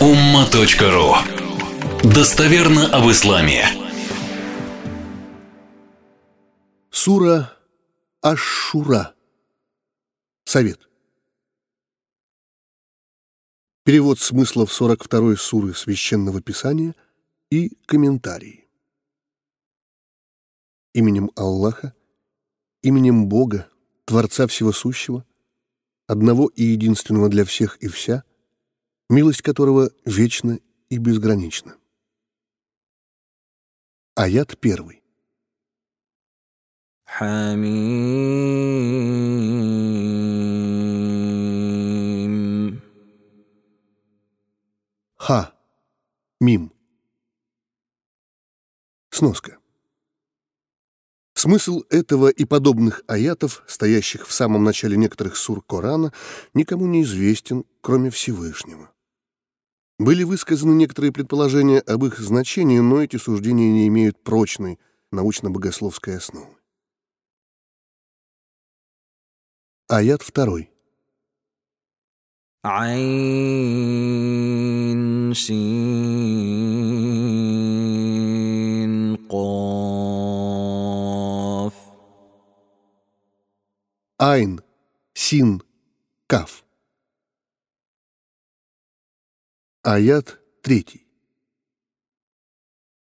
umma.ru Достоверно об исламе. Сура Аш-Шура. Совет. Перевод смыслов 42 суры Священного Писания и комментарии. Именем Аллаха, именем Бога, Творца Всего Сущего, одного и единственного для всех и вся, милость которого вечна и безгранична. Аят первый. Хамим. Ха. Мим. Сноска. Смысл этого и подобных аятов, стоящих в самом начале некоторых сур Корана, никому не известен, кроме Всевышнего. Были высказаны некоторые предположения об их значении, но эти суждения не имеют прочной научно-богословской основы. Аят второй. Айн син каф. Айн син каф. Аят третий.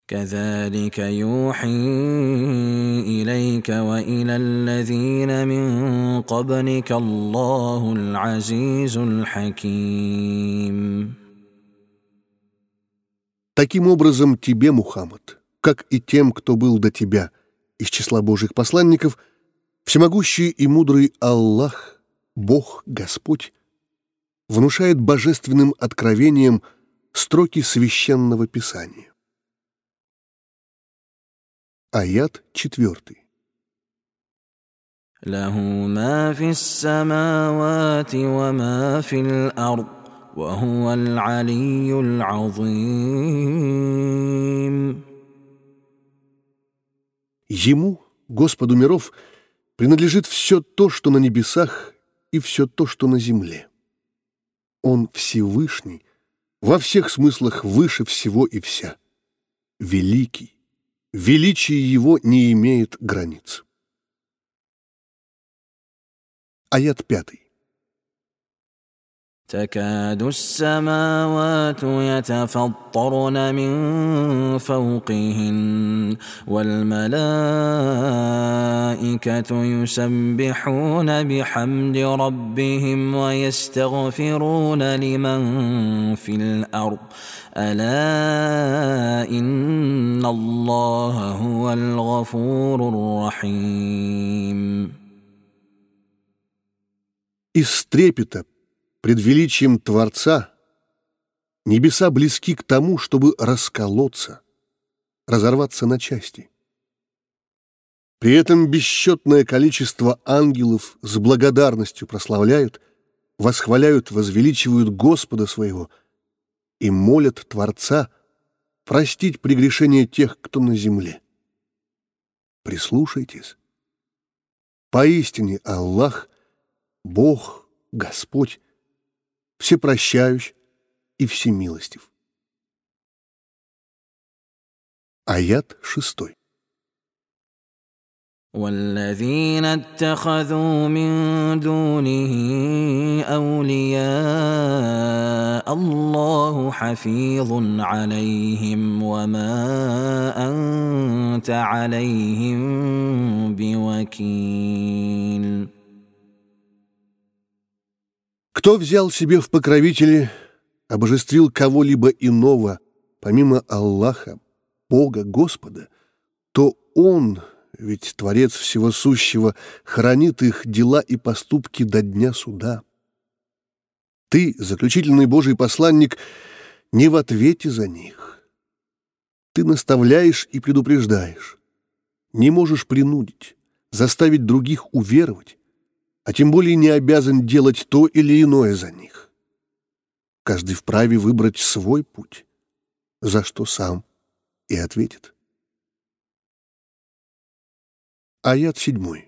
كذلك يوحي إليك وإلى الذين من قبلك الله العزيز الحكيم Таким образом, тебе, Мухаммад, как и тем, кто был до тебя из числа Божьих посланников, всемогущий и мудрый Аллах, Бог, Господь, внушает божественным откровением строки священного Писания. Аят четвертый. له ما في السماوات وما في الأرض وهو العلي العظيم Ему, Господу миров, принадлежит все то, что на небесах, и все то, что на земле. Он Всевышний, во всех смыслах выше всего и вся. Великий. Величие Его не имеет границ. Аят пятый. تكاد السماوات يتفطرن من فوقهن والملائكة يسبحون بحمد ربهم ويستغفرون لمن في الأرض ألا إن الله هو الغفور الرحيم Из трепета Пред величием Творца небеса близки к тому, чтобы расколоться, разорваться на части. При этом бесчетное количество ангелов с благодарностью прославляют, восхваляют, возвеличивают Господа своего и молят Творца простить прегрешения тех, кто на земле. Прислушайтесь. Поистине Аллах, Бог, Господь, всепрощающий и всемилостив. Аят шестой. والذين اتخذوا من دونه اولياء الله حفيظ عليهم وما انت عليهم بوكيل кто взял себе в покровители, обожествил кого-либо иного, помимо Аллаха, Бога, Господа, то Он, ведь Творец Всего Сущего, хранит их дела и поступки до дня суда. Ты, заключительный Божий посланник, не в ответе за них. Ты наставляешь и предупреждаешь. Не можешь принудить, заставить других уверовать, а тем более не обязан делать то или иное за них. Каждый вправе выбрать свой путь, за что сам и ответит. Аят седьмой.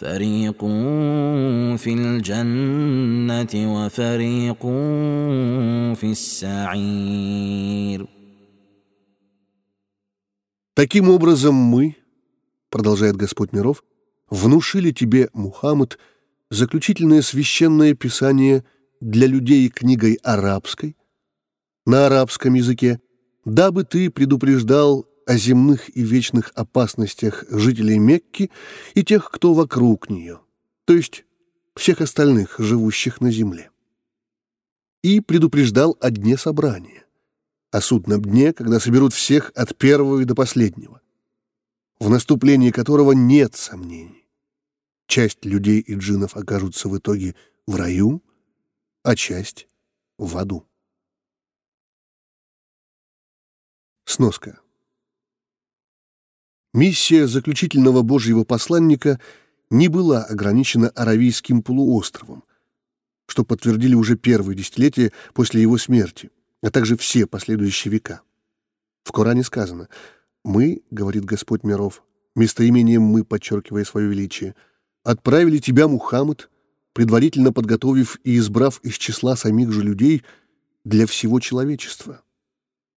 فريق في الجنة وفريق في السعير Таким образом мы, продолжает Господь миров, внушили тебе, Мухаммад, заключительное священное писание для людей книгой арабской, на арабском языке, дабы ты предупреждал о земных и вечных опасностях жителей Мекки и тех, кто вокруг нее, то есть всех остальных, живущих на земле. И предупреждал о дне собрания о судном дне, когда соберут всех от первого и до последнего, в наступлении которого нет сомнений. Часть людей и джинов окажутся в итоге в раю, а часть — в аду. Сноска. Миссия заключительного Божьего посланника не была ограничена Аравийским полуостровом, что подтвердили уже первые десятилетия после его смерти — а также все последующие века. В Коране сказано «Мы, — говорит Господь миров, местоимением «мы», подчеркивая свое величие, — отправили тебя, Мухаммад, предварительно подготовив и избрав из числа самих же людей для всего человечества,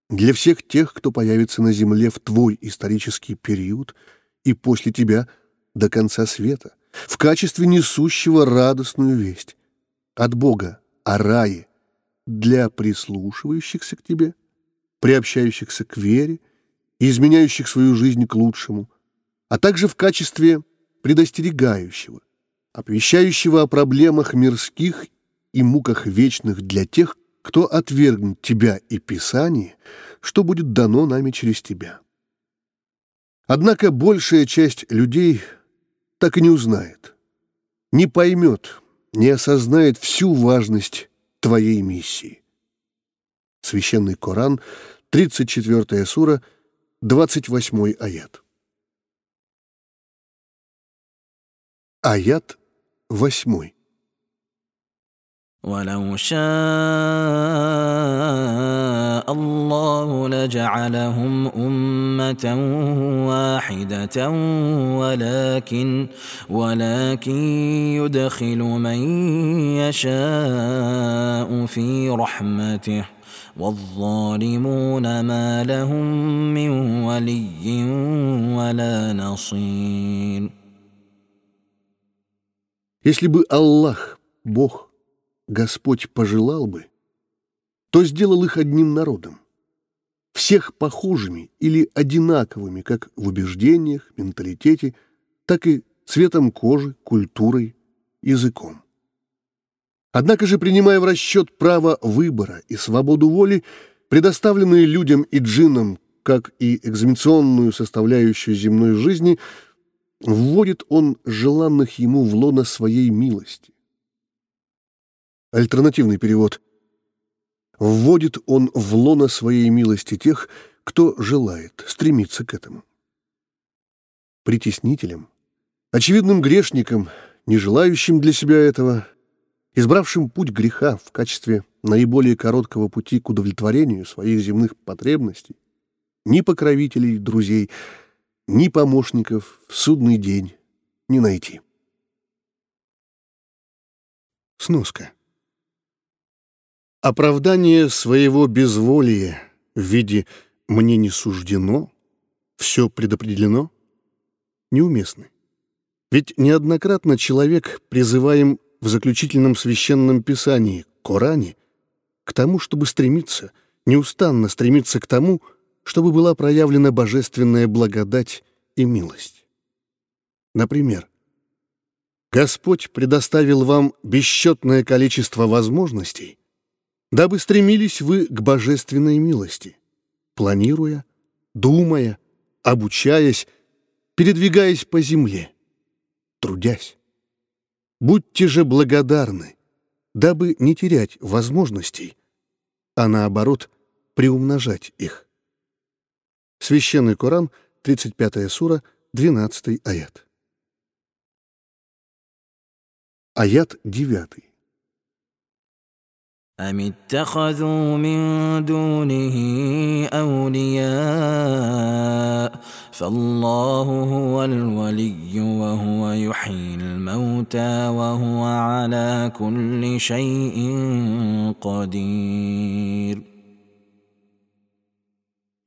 для всех тех, кто появится на земле в твой исторический период и после тебя до конца света, в качестве несущего радостную весть от Бога о рае, для прислушивающихся к тебе, приобщающихся к вере и изменяющих свою жизнь к лучшему, а также в качестве предостерегающего, оповещающего о проблемах мирских и муках вечных для тех, кто отвергнет тебя и Писание, что будет дано нами через тебя. Однако большая часть людей так и не узнает, не поймет, не осознает всю важность твоей миссии. Священный Коран, 34 сура, 28 аят. Аят 8. ولو شاء الله لجعلهم أمة واحدة ولكن ولكن يدخل من يشاء في رحمته والظالمون ما لهم من ولي ولا نصير Если бы Аллах, Бог, Господь пожелал бы, то сделал их одним народом, всех похожими или одинаковыми как в убеждениях, менталитете, так и цветом кожи, культурой, языком. Однако же, принимая в расчет право выбора и свободу воли, предоставленные людям и джиннам, как и экзаменационную составляющую земной жизни, вводит он желанных ему в лоно своей милости. Альтернативный перевод. Вводит он в лоно своей милости тех, кто желает, стремиться к этому. Притеснителям, очевидным грешникам, не желающим для себя этого, избравшим путь греха в качестве наиболее короткого пути к удовлетворению своих земных потребностей, ни покровителей, друзей, ни помощников в судный день не найти. Сноска. Оправдание своего безволия в виде «мне не суждено», «все предопределено» неуместны. Ведь неоднократно человек призываем в заключительном священном писании, Коране, к тому, чтобы стремиться, неустанно стремиться к тому, чтобы была проявлена божественная благодать и милость. Например, Господь предоставил вам бесчетное количество возможностей, дабы стремились вы к божественной милости, планируя, думая, обучаясь, передвигаясь по земле, трудясь. Будьте же благодарны, дабы не терять возможностей, а наоборот, приумножать их. Священный Коран, 35 сура, 12 аят. Аят 9. أم اتخذوا من دونه أولياء فالله هو الولي وهو يحيي الموتى وهو على كل شيء قدير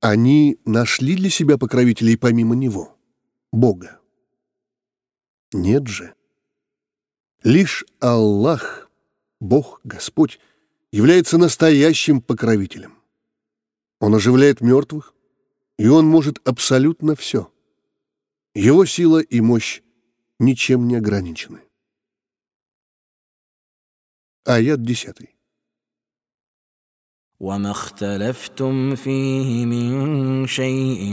Они нашли для себя покровителей помимо Него, Бога? Нет же. Лишь Аллах, Бог, Господь, является настоящим покровителем. Он оживляет мертвых, и он может абсолютно все. Его сила и мощь ничем не ограничены. Аят 10. وما اختلفتم فيه من شيء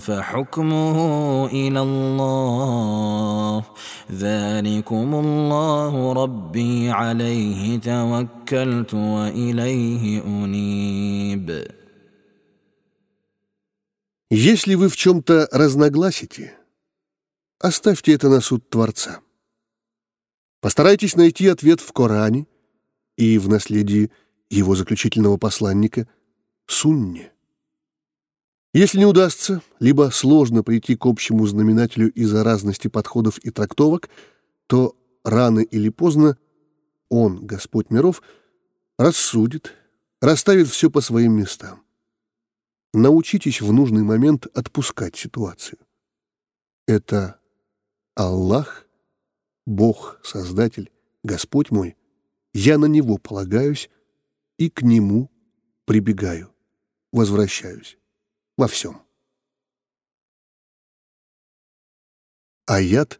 فحكمه الى الله ذلكم الله ربي عليه توكلت واليه انيب Если вы в чем-то разногласите, оставьте это на суд Творца. Постарайтесь найти ответ в Коране и в наследии его заключительного посланника Сунне. Если не удастся, либо сложно прийти к общему знаменателю из-за разности подходов и трактовок, то рано или поздно Он, Господь миров, рассудит, расставит все по своим местам. Научитесь в нужный момент отпускать ситуацию. Это Аллах, Бог, Создатель, Господь мой, я на Него полагаюсь, и к нему прибегаю, возвращаюсь во всем. Аят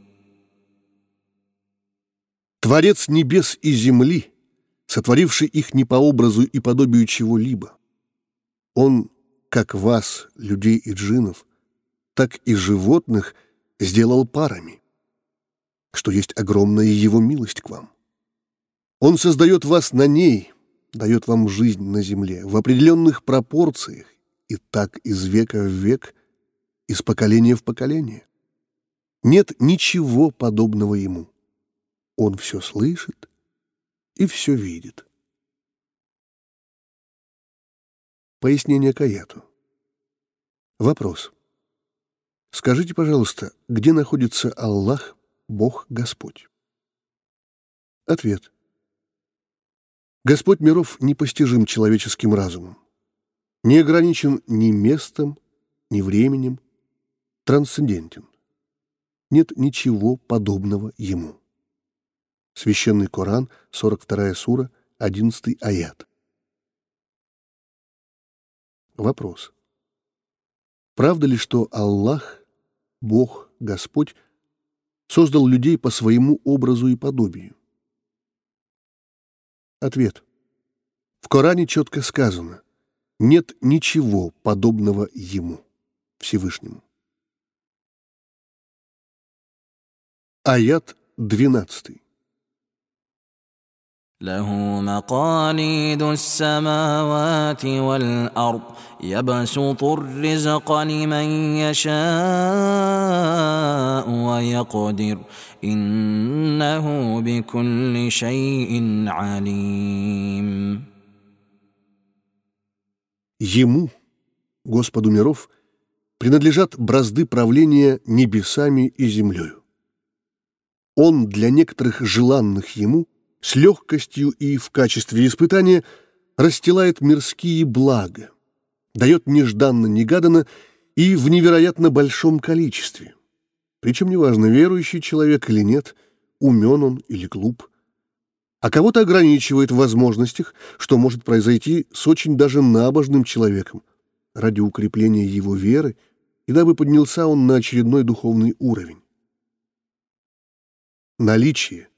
Творец небес и земли — сотворивший их не по образу и подобию чего-либо. Он, как вас, людей и джинов, так и животных, сделал парами, что есть огромная его милость к вам. Он создает вас на ней, дает вам жизнь на земле в определенных пропорциях и так из века в век, из поколения в поколение. Нет ничего подобного ему. Он все слышит, и все видит. Пояснение к аяту. Вопрос. Скажите, пожалуйста, где находится Аллах, Бог, Господь? Ответ. Господь миров непостижим человеческим разумом, не ограничен ни местом, ни временем, трансцендентен. Нет ничего подобного Ему. Священный Коран, 42 сура, 11 аят. Вопрос. Правда ли, что Аллах, Бог, Господь, создал людей по своему образу и подобию? Ответ. В Коране четко сказано, нет ничего подобного Ему, Всевышнему. Аят 12. له مقاليد السماوات والارض يبسط الرزق لمن يشاء ويقدر انه بكل شيء عليم Ему, Господу миров, принадлежат бразды правления небесами и землею. Он для некоторых желанных Ему – с легкостью и в качестве испытания расстилает мирские блага, дает нежданно-негаданно и в невероятно большом количестве. Причем неважно, верующий человек или нет, умен он или глуп. А кого-то ограничивает в возможностях, что может произойти с очень даже набожным человеком ради укрепления его веры и дабы поднялся он на очередной духовный уровень. Наличие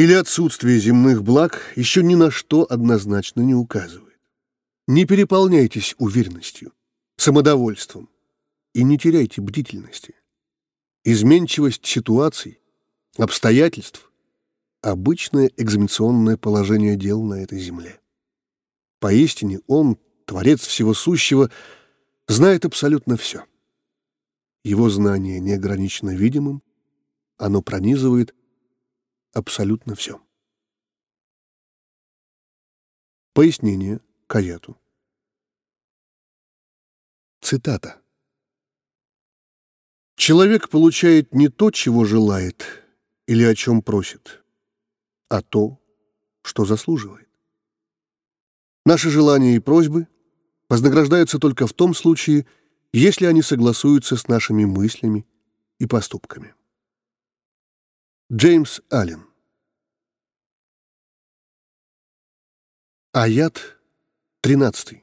или отсутствие земных благ еще ни на что однозначно не указывает. Не переполняйтесь уверенностью, самодовольством и не теряйте бдительности. Изменчивость ситуаций, обстоятельств – обычное экзаменационное положение дел на этой земле. Поистине Он, Творец Всего Сущего, знает абсолютно все. Его знание не ограничено видимым, оно пронизывает абсолютно все. Пояснение к аяту. Цитата. Человек получает не то, чего желает или о чем просит, а то, что заслуживает. Наши желания и просьбы вознаграждаются только в том случае, если они согласуются с нашими мыслями и поступками. Джеймс Аллен. Аят 13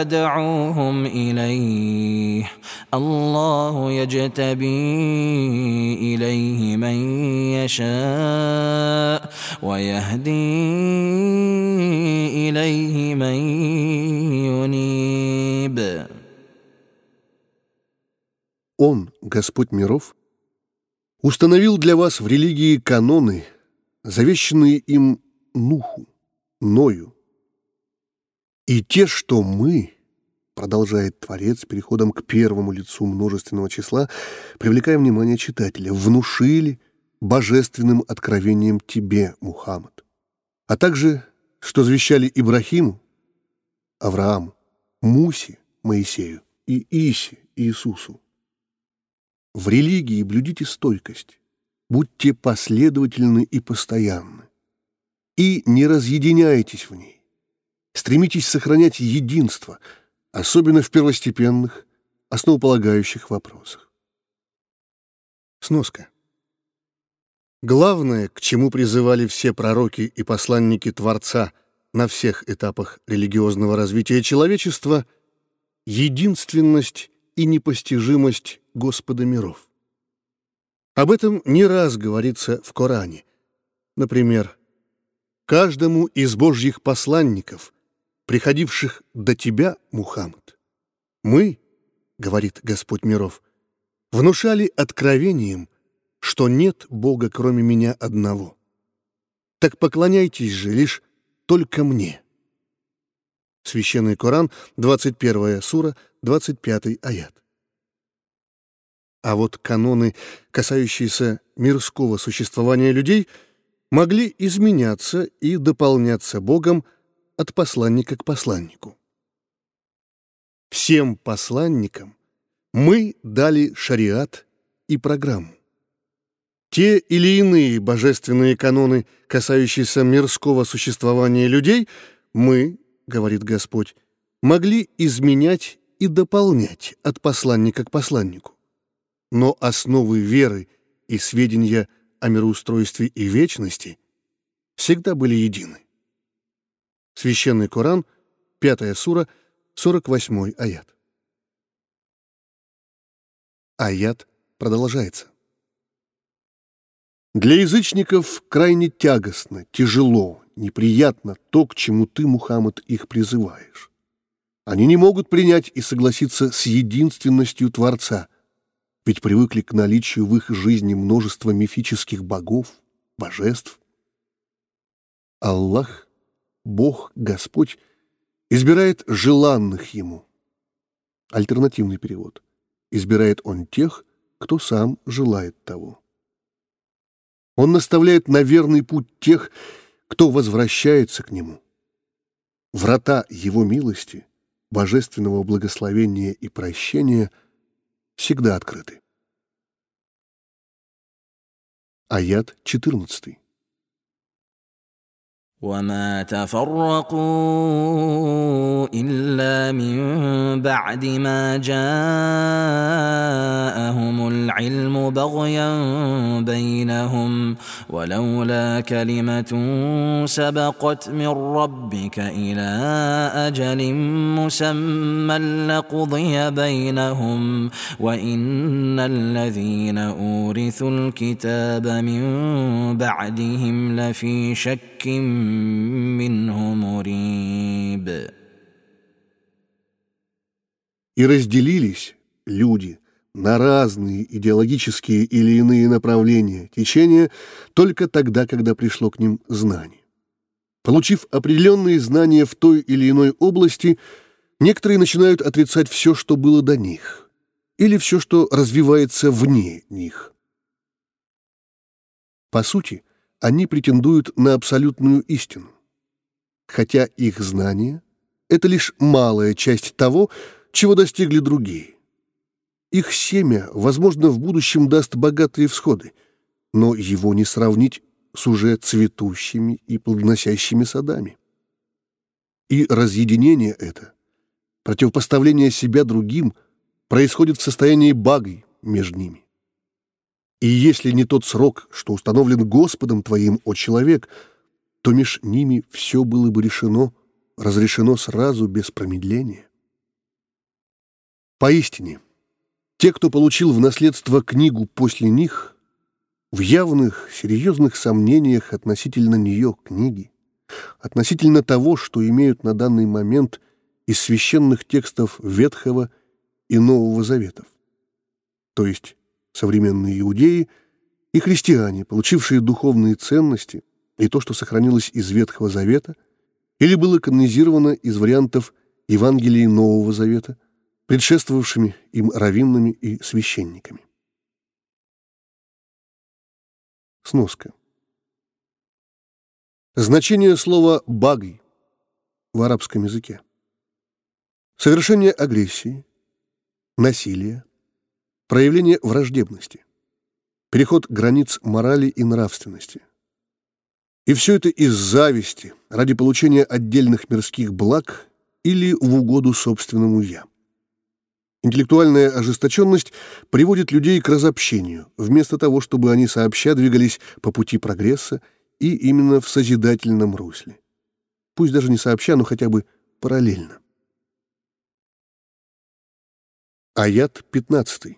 تدعوهم اليه الله يجتبي اليه من يشاء ويهدي اليه من ينيب Он, Господь миров, установил для вас в религии каноны, завещанные им Нуху, Ною, и те, что мы, продолжает Творец переходом к первому лицу множественного числа, привлекая внимание читателя, внушили божественным откровением тебе, Мухаммад, а также, что завещали Ибрахиму, Аврааму, Мусе, Моисею и Исе, Иисусу. В религии блюдите стойкость, будьте последовательны и постоянны, и не разъединяйтесь в ней. Стремитесь сохранять единство, особенно в первостепенных, основополагающих вопросах. Сноска. Главное, к чему призывали все пророки и посланники Творца на всех этапах религиозного развития человечества — единственность и непостижимость Господа миров. Об этом не раз говорится в Коране. Например, «Каждому из божьих посланников — приходивших до тебя, Мухаммад. Мы, говорит Господь миров, внушали откровением, что нет Бога, кроме меня одного. Так поклоняйтесь же лишь только мне. Священный Коран, 21 сура, 25 аят. А вот каноны, касающиеся мирского существования людей, могли изменяться и дополняться Богом от посланника к посланнику. Всем посланникам мы дали шариат и программу. Те или иные божественные каноны, касающиеся мирского существования людей, мы, говорит Господь, могли изменять и дополнять от посланника к посланнику. Но основы веры и сведения о мироустройстве и вечности всегда были едины. Священный Коран, 5 сура, 48 аят. Аят продолжается. Для язычников крайне тягостно, тяжело, неприятно то, к чему ты, Мухаммад, их призываешь. Они не могут принять и согласиться с единственностью Творца, ведь привыкли к наличию в их жизни множества мифических богов, божеств. Аллах Бог, Господь, избирает желанных Ему. Альтернативный перевод. Избирает Он тех, кто сам желает того. Он наставляет на верный путь тех, кто возвращается к Нему. Врата Его милости божественного благословения и прощения всегда открыты. Аят 14. وما تفرقوا الا من بعد ما جاءهم العلم بغيا بينهم ولولا كلمه سبقت من ربك إلى أجل مسمى لقضي بينهم وان الذين اورثوا الكتاب من بعدهم لفي شك منه مريب И разделились люди на разные идеологические или иные направления, течения, только тогда, когда пришло к ним знание. Получив определенные знания в той или иной области, некоторые начинают отрицать все, что было до них, или все, что развивается вне них. По сути, они претендуют на абсолютную истину, хотя их знание — это лишь малая часть того, чего достигли другие. Их семя, возможно, в будущем даст богатые всходы, но его не сравнить с уже цветущими и плодоносящими садами. И разъединение это, противопоставление себя другим, происходит в состоянии баги между ними. И если не тот срок, что установлен Господом твоим, о человек, то меж ними все было бы решено, разрешено сразу, без промедления. Поистине, те, кто получил в наследство книгу после них, в явных, серьезных сомнениях относительно нее, книги, относительно того, что имеют на данный момент из священных текстов Ветхого и Нового Заветов, то есть современные иудеи и христиане, получившие духовные ценности и то, что сохранилось из Ветхого Завета или было канонизировано из вариантов Евангелия Нового Завета, предшествовавшими им раввинами и священниками. Сноска. Значение слова «баги» в арабском языке. Совершение агрессии, насилия, проявление враждебности, переход границ морали и нравственности. И все это из зависти, ради получения отдельных мирских благ или в угоду собственному «я». Интеллектуальная ожесточенность приводит людей к разобщению, вместо того, чтобы они сообща двигались по пути прогресса и именно в созидательном русле. Пусть даже не сообща, но хотя бы параллельно. Аят 15.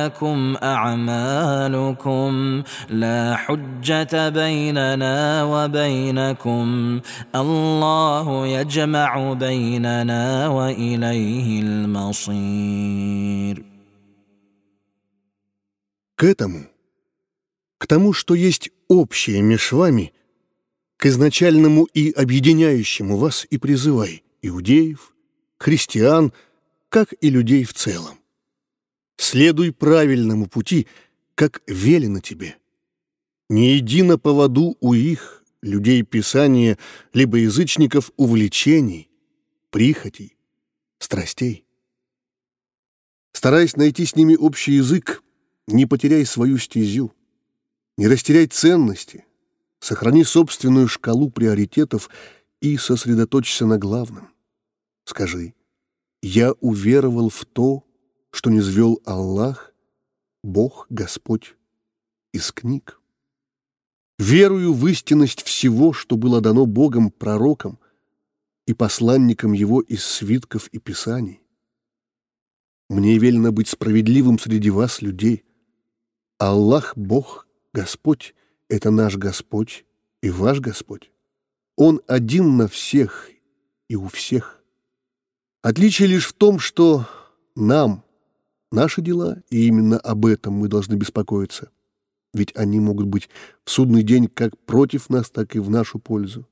لكم اعمالكم لا حجه بيننا وبينكم الله يجمع بيننا واليه المصير К этому, к тому, что есть общее меж вами, к изначальному и объединяющему вас и призывай иудеев, христиан, как и людей в целом. Следуй правильному пути, как велено тебе. Не иди на поводу у их, людей Писания, либо язычников увлечений, прихотей, страстей. Стараясь найти с ними общий язык, не потеряй свою стезю, не растеряй ценности, сохрани собственную шкалу приоритетов и сосредоточься на главном. Скажи, я уверовал в то, что не звел Аллах, Бог, Господь, из книг. Верую в истинность всего, что было дано Богом пророкам и посланникам Его из свитков и писаний. Мне велено быть справедливым среди вас, людей. Аллах, Бог, Господь — это наш Господь и ваш Господь. Он один на всех, и у всех. Отличие лишь в том, что нам наши дела, и именно об этом мы должны беспокоиться, ведь они могут быть в судный день как против нас, так и в нашу пользу.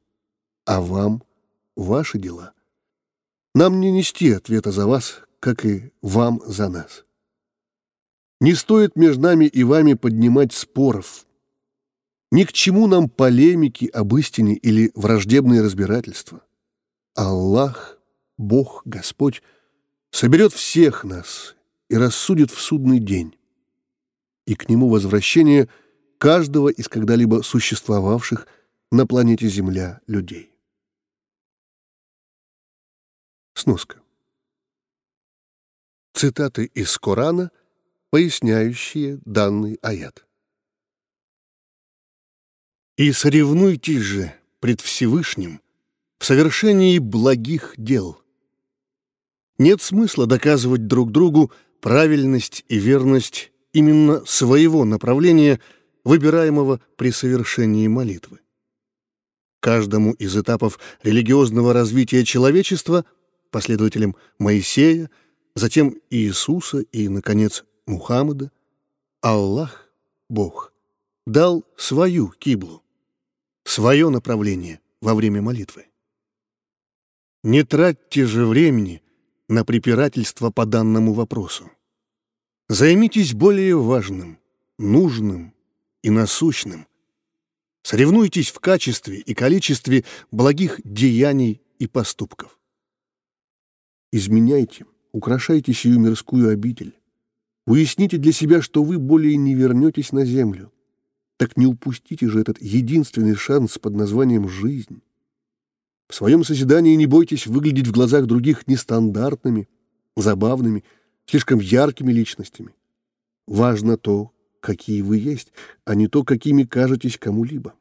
А вам ваши дела. Нам не нести ответа за вас, как и вам за нас. Не стоит между нами и вами поднимать споров. Ни к чему нам полемики об истине или враждебные разбирательства. Аллах, Бог, Господь, соберет всех нас и рассудит в судный день. И к нему возвращение каждого из когда-либо существовавших на планете Земля людей. Сноска. Цитаты из Корана, поясняющие данный аят. «И соревнуйтесь же пред Всевышним в совершении благих дел. Нет смысла доказывать друг другу правильность и верность именно своего направления, выбираемого при совершении молитвы. Каждому из этапов религиозного развития человечества, последователям Моисея, затем Иисуса и, наконец, Мухаммада, Аллах, Бог, дал свою киблу, свое направление во время молитвы. Не тратьте же времени на препирательство по данному вопросу. Займитесь более важным, нужным и насущным. Соревнуйтесь в качестве и количестве благих деяний и поступков. Изменяйте, украшайте сию мирскую обитель. Уясните для себя, что вы более не вернетесь на землю. Так не упустите же этот единственный шанс под названием «жизнь». В своем созидании не бойтесь выглядеть в глазах других нестандартными, забавными, слишком яркими личностями. Важно то, какие вы есть, а не то, какими кажетесь кому-либо.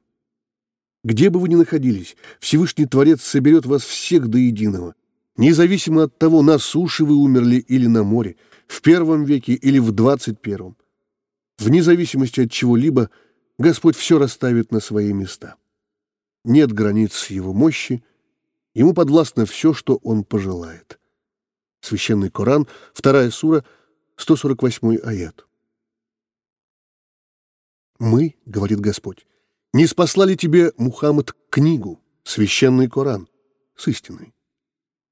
Где бы вы ни находились, Всевышний Творец соберет вас всех до единого, независимо от того, на суше вы умерли или на море, в первом веке или в двадцать первом. Вне зависимости от чего-либо Господь все расставит на свои места. Нет границ его мощи, ему подвластно все, что он пожелает. Священный Коран, вторая сура, 148 аят. «Мы, — говорит Господь, — не спаслали тебе, Мухаммад, книгу, священный Коран, с истиной,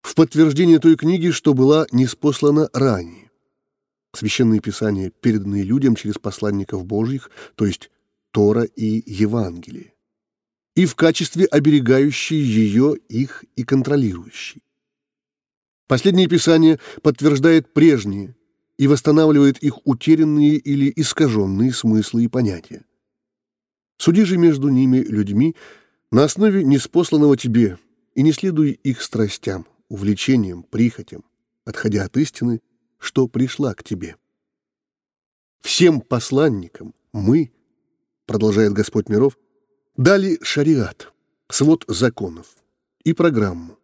в подтверждение той книги, что была неспослана ранее священные писания, переданные людям через посланников Божьих, то есть Тора и Евангелие, и в качестве оберегающей ее, их и контролирующей. Последнее писание подтверждает прежние и восстанавливает их утерянные или искаженные смыслы и понятия. Суди же между ними людьми на основе неспосланного тебе и не следуй их страстям, увлечениям, прихотям, отходя от истины – что пришла к тебе. Всем посланникам мы, продолжает Господь миров, дали шариат, свод законов и программу.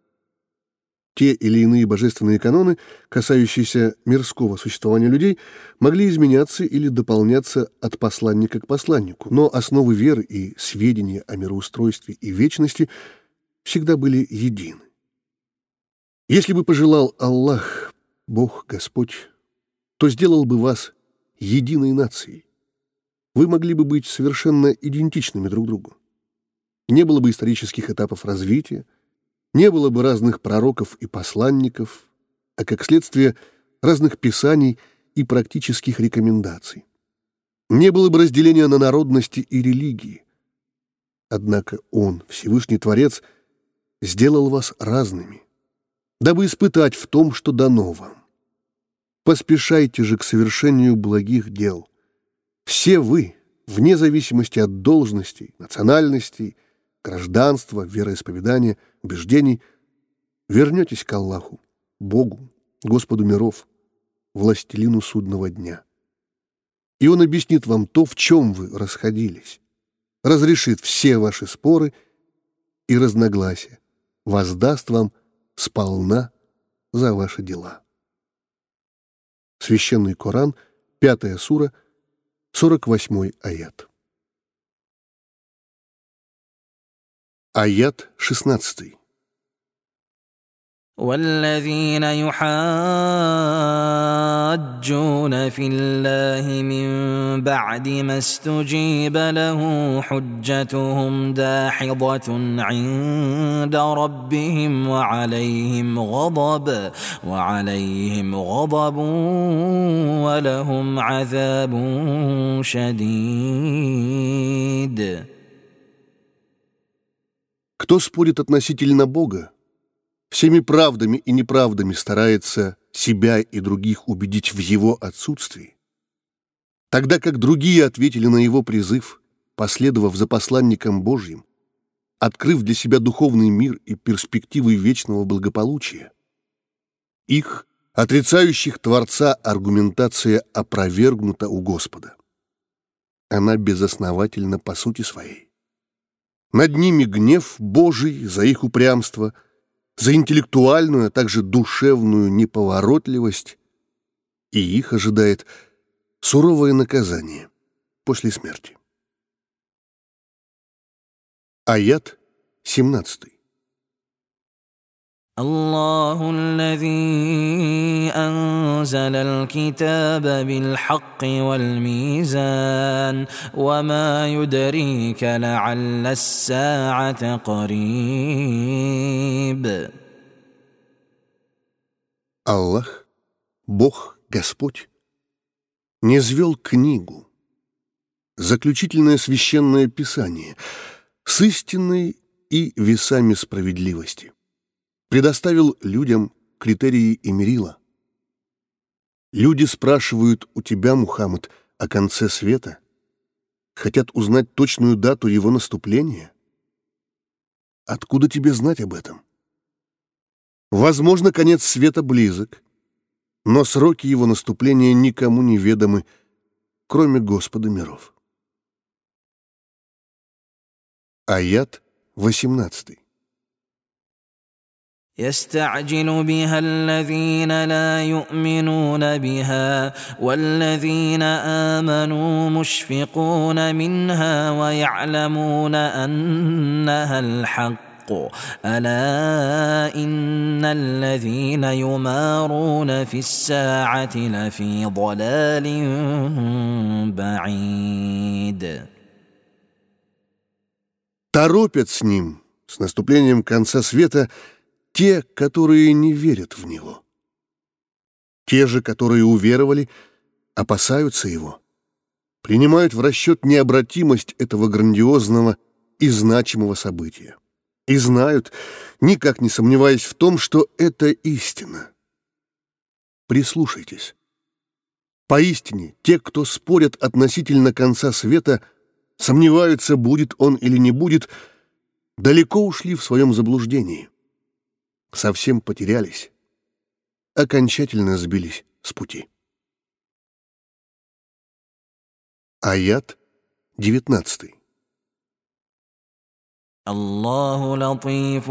Те или иные божественные каноны, касающиеся мирского существования людей, могли изменяться или дополняться от посланника к посланнику, но основы веры и сведения о мироустройстве и вечности всегда были едины. Если бы пожелал Аллах Бог, Господь, то сделал бы вас единой нацией. Вы могли бы быть совершенно идентичными друг другу. Не было бы исторических этапов развития, не было бы разных пророков и посланников, а как следствие разных писаний и практических рекомендаций. Не было бы разделения на народности и религии. Однако Он, Всевышний Творец, сделал вас разными дабы испытать в том, что дано вам. Поспешайте же к совершению благих дел. Все вы, вне зависимости от должностей, национальностей, гражданства, вероисповедания, убеждений, вернетесь к Аллаху, Богу, Господу миров, властелину судного дня. И Он объяснит вам то, в чем вы расходились, разрешит все ваши споры и разногласия, воздаст вам – сполна за ваши дела. Священный Коран, пятая сура, 48 аят. Аят 16. والذين يحاجون في الله من بعد ما استجيب له حجتهم داحضة عند ربهم وعليهم غضب وعليهم غضب ولهم عذاب شديد Кто спорит относительно Бога, всеми правдами и неправдами старается себя и других убедить в его отсутствии, тогда как другие ответили на его призыв, последовав за посланником Божьим, открыв для себя духовный мир и перспективы вечного благополучия. Их, отрицающих Творца, аргументация опровергнута у Господа. Она безосновательна по сути своей. Над ними гнев Божий за их упрямство – за интеллектуальную, а также душевную неповоротливость, и их ожидает суровое наказание после смерти. Аят 17. الله الذي انزل الكتاب بالحق والميزان وما يدريك لعل الساعه قريب Аллах, Бог, Господь, не звел книгу, заключительное священное писание, с истиной и весами справедливости предоставил людям критерии и мерила. Люди спрашивают у тебя, Мухаммад, о конце света, хотят узнать точную дату его наступления. Откуда тебе знать об этом? Возможно, конец света близок, но сроки его наступления никому не ведомы, кроме Господа миров. Аят 18 يستعجل بها الذين لا يؤمنون بها والذين امنوا مشفقون منها ويعلمون انها الحق الا ان الذين يمارون في الساعه لفي ضلال بعيد Торопят с ним, с наступлением конца света, те, которые не верят в Него. Те же, которые уверовали, опасаются Его, принимают в расчет необратимость этого грандиозного и значимого события и знают, никак не сомневаясь в том, что это истина. Прислушайтесь. Поистине, те, кто спорят относительно конца света, сомневаются, будет он или не будет, далеко ушли в своем заблуждении совсем потерялись, окончательно сбились с пути. Аят 19. الله لطيف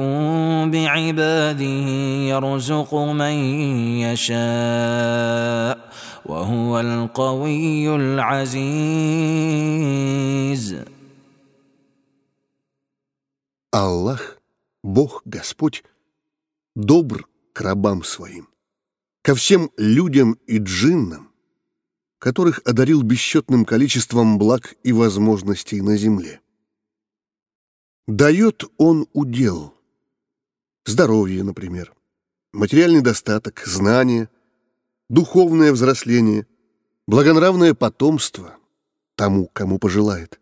بعباده يرزق من يشاء وهو القوي العزيز Аллах, Бог, Господь, добр к рабам своим, ко всем людям и джиннам, которых одарил бесчетным количеством благ и возможностей на земле. Дает он удел, здоровье, например, материальный достаток, знания, духовное взросление, благонравное потомство тому, кому пожелает.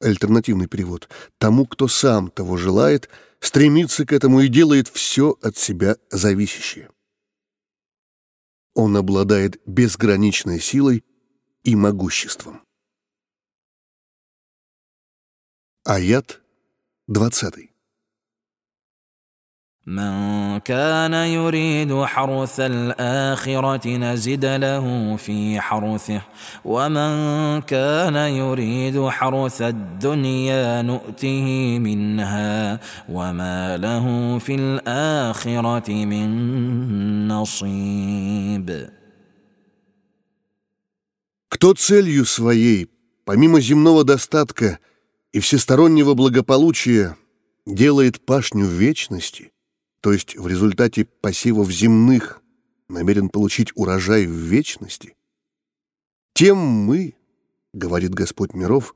Альтернативный перевод. Тому, кто сам того желает, стремится к этому и делает все от себя зависящее. Он обладает безграничной силой и могуществом. Аят 20. من كان يريد حرث الآخرة نزد له في حرثه ومن كان يريد حرث الدنيا نؤته منها وما له في الآخرة من نصيب Кто целью своей, помимо земного достатка и всестороннего благополучия, делает пашню вечности – то есть в результате посевов земных намерен получить урожай в вечности, тем мы, говорит Господь миров,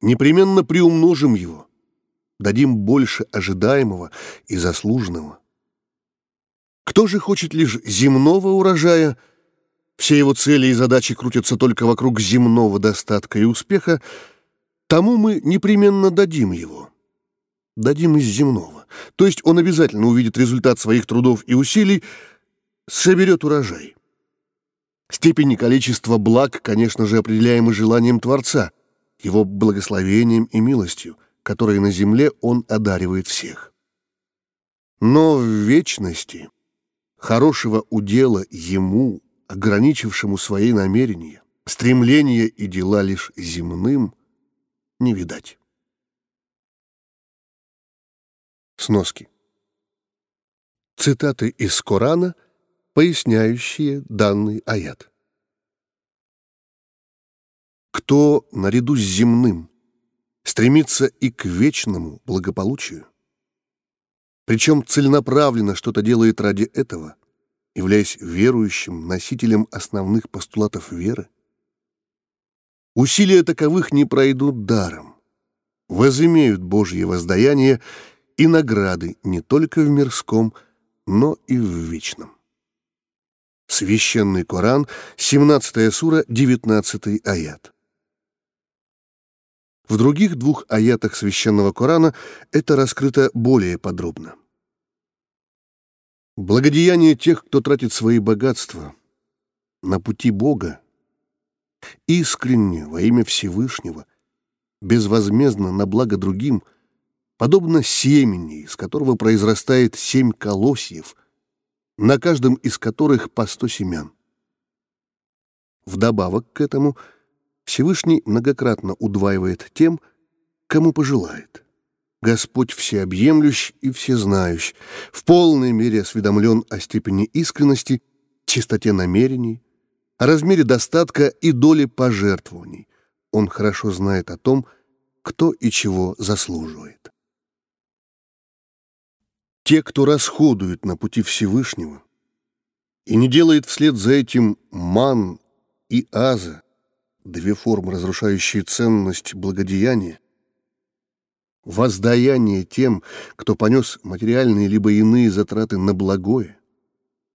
непременно приумножим его, дадим больше ожидаемого и заслуженного. Кто же хочет лишь земного урожая, все его цели и задачи крутятся только вокруг земного достатка и успеха, тому мы непременно дадим его. Дадим из земного. То есть он обязательно увидит результат своих трудов и усилий, соберет урожай. Степень и количество благ, конечно же, определяемы желанием Творца, его благословением и милостью, которые на земле он одаривает всех. Но в вечности хорошего удела ему, ограничившему свои намерения, стремления и дела лишь земным, не видать. Сноски. Цитаты из Корана, поясняющие данный аят. Кто наряду с земным стремится и к вечному благополучию, причем целенаправленно что-то делает ради этого, являясь верующим, носителем основных постулатов веры, усилия таковых не пройдут даром, возымеют Божье воздаяние и награды не только в мирском, но и в вечном. Священный Коран, 17 сура, 19 аят. В других двух аятах Священного Корана это раскрыто более подробно. Благодеяние тех, кто тратит свои богатства на пути Бога, искренне во имя Всевышнего, безвозмездно на благо другим, подобно семени, из которого произрастает семь колосьев, на каждом из которых по сто семян. Вдобавок к этому – Всевышний многократно удваивает тем, кому пожелает. Господь всеобъемлющ и всезнающ, в полной мере осведомлен о степени искренности, чистоте намерений, о размере достатка и доле пожертвований. Он хорошо знает о том, кто и чего заслуживает. Те, кто расходует на пути Всевышнего и не делает вслед за этим ман и аза, две формы, разрушающие ценность благодеяния, воздаяние тем, кто понес материальные либо иные затраты на благое,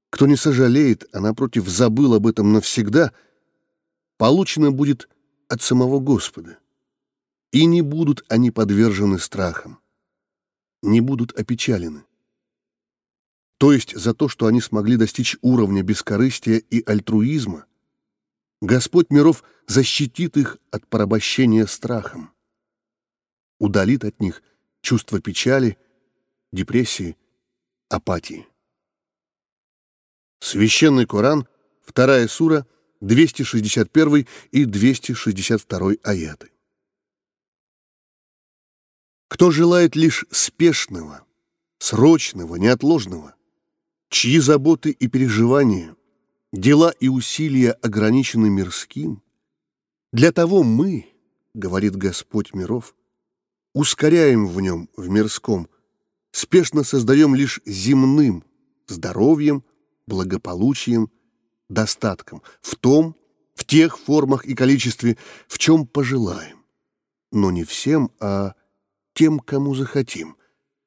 кто не сожалеет, а напротив забыл об этом навсегда, получено будет от самого Господа. И не будут они подвержены страхам, не будут опечалены. То есть за то, что они смогли достичь уровня бескорыстия и альтруизма, Господь миров защитит их от порабощения страхом, удалит от них чувство печали, депрессии, апатии. Священный Коран, вторая сура, 261 и 262 аяты. Кто желает лишь спешного, срочного, неотложного, чьи заботы и переживания – дела и усилия ограничены мирским, для того мы, говорит Господь миров, ускоряем в нем, в мирском, спешно создаем лишь земным, здоровьем, благополучием, достатком, в том, в тех формах и количестве, в чем пожелаем, но не всем, а тем, кому захотим,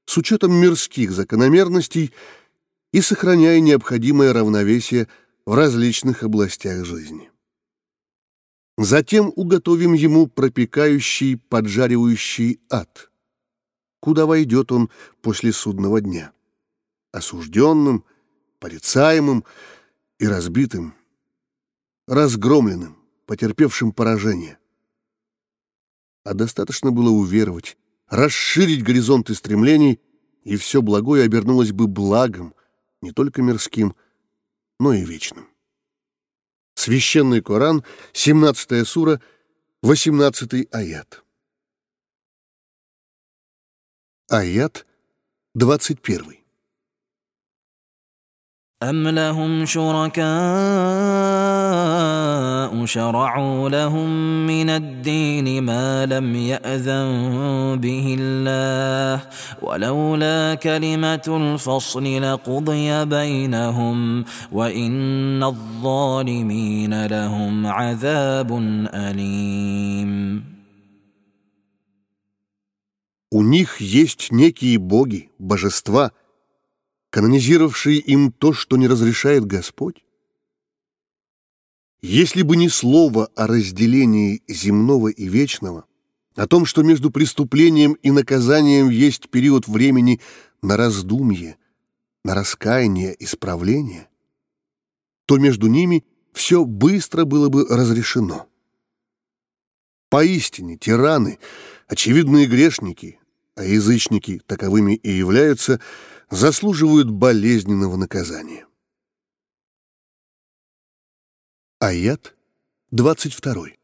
с учетом мирских закономерностей и сохраняя необходимое равновесие – в различных областях жизни. Затем уготовим ему пропекающий, поджаривающий ад, куда войдет он после судного дня, осужденным, порицаемым и разбитым, разгромленным, потерпевшим поражение. А достаточно было уверовать, расширить горизонты стремлений, и все благое обернулось бы благом, не только мирским, но и вечным. Священный Коран, 17 сура, 18 аят. Аят 21. أم لهم شركاء الشركاء شرعوا لهم من الدين ما لم يأذن به الله ولولا كلمة الفصل لقضي بينهم وإن الظالمين لهم عذاب أليم У них есть некие боги, божества, канонизировавшие им то, что не разрешает Господь? Если бы не слово о разделении земного и вечного, о том, что между преступлением и наказанием есть период времени на раздумье, на раскаяние, исправление, то между ними все быстро было бы разрешено. Поистине, тираны, очевидные грешники, а язычники таковыми и являются, заслуживают болезненного наказания. Аят 22.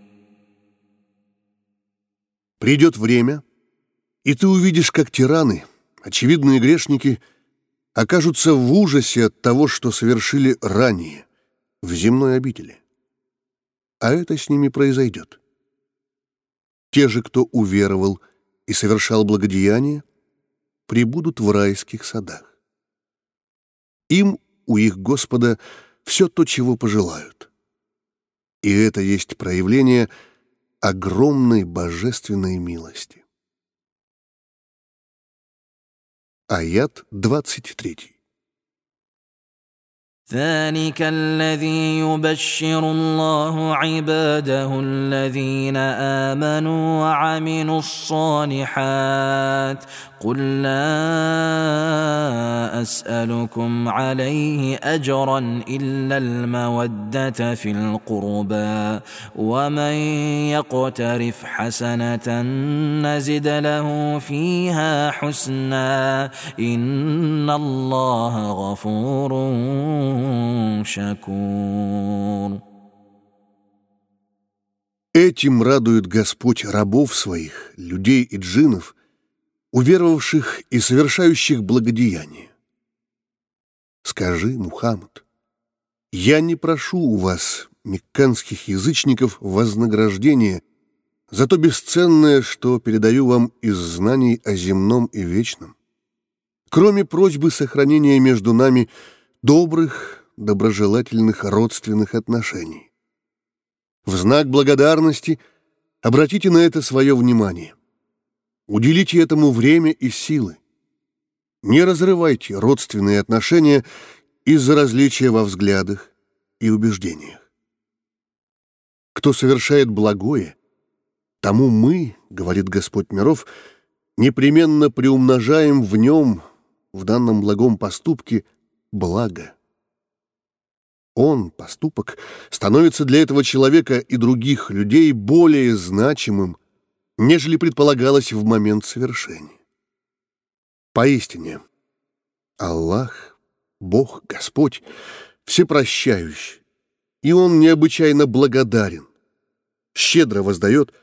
Придет время, и ты увидишь, как тираны, очевидные грешники, окажутся в ужасе от того, что совершили ранее, в земной обители. А это с ними произойдет. Те же, кто уверовал и совершал благодеяние, прибудут в райских садах. Им у их Господа все то, чего пожелают. И это есть проявление – огромной божественной милости. Аят 23. ذلك الذي يبشر الله عباده الذين امنوا وعملوا الصالحات قل لا اسالكم عليه اجرا الا الموده في القربى ومن يقترف حسنه نزد له فيها حسنا ان الله غفور شكور Этим радует Господь рабов своих, людей и джинов, уверовавших и совершающих благодеяние. Скажи, Мухаммад, я не прошу у вас, мекканских язычников, вознаграждения за то бесценное, что передаю вам из знаний о земном и вечном, кроме просьбы сохранения между нами добрых, доброжелательных родственных отношений. В знак благодарности обратите на это свое внимание. Уделите этому время и силы. Не разрывайте родственные отношения из-за различия во взглядах и убеждениях. Кто совершает благое, тому мы, говорит Господь миров, непременно приумножаем в нем, в данном благом поступке, благо. Он, поступок, становится для этого человека и других людей более значимым, нежели предполагалось в момент совершения. Поистине, Аллах, Бог, Господь, всепрощающий, и Он необычайно благодарен, щедро воздает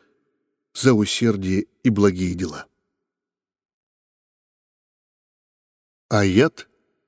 за усердие и благие дела. Аят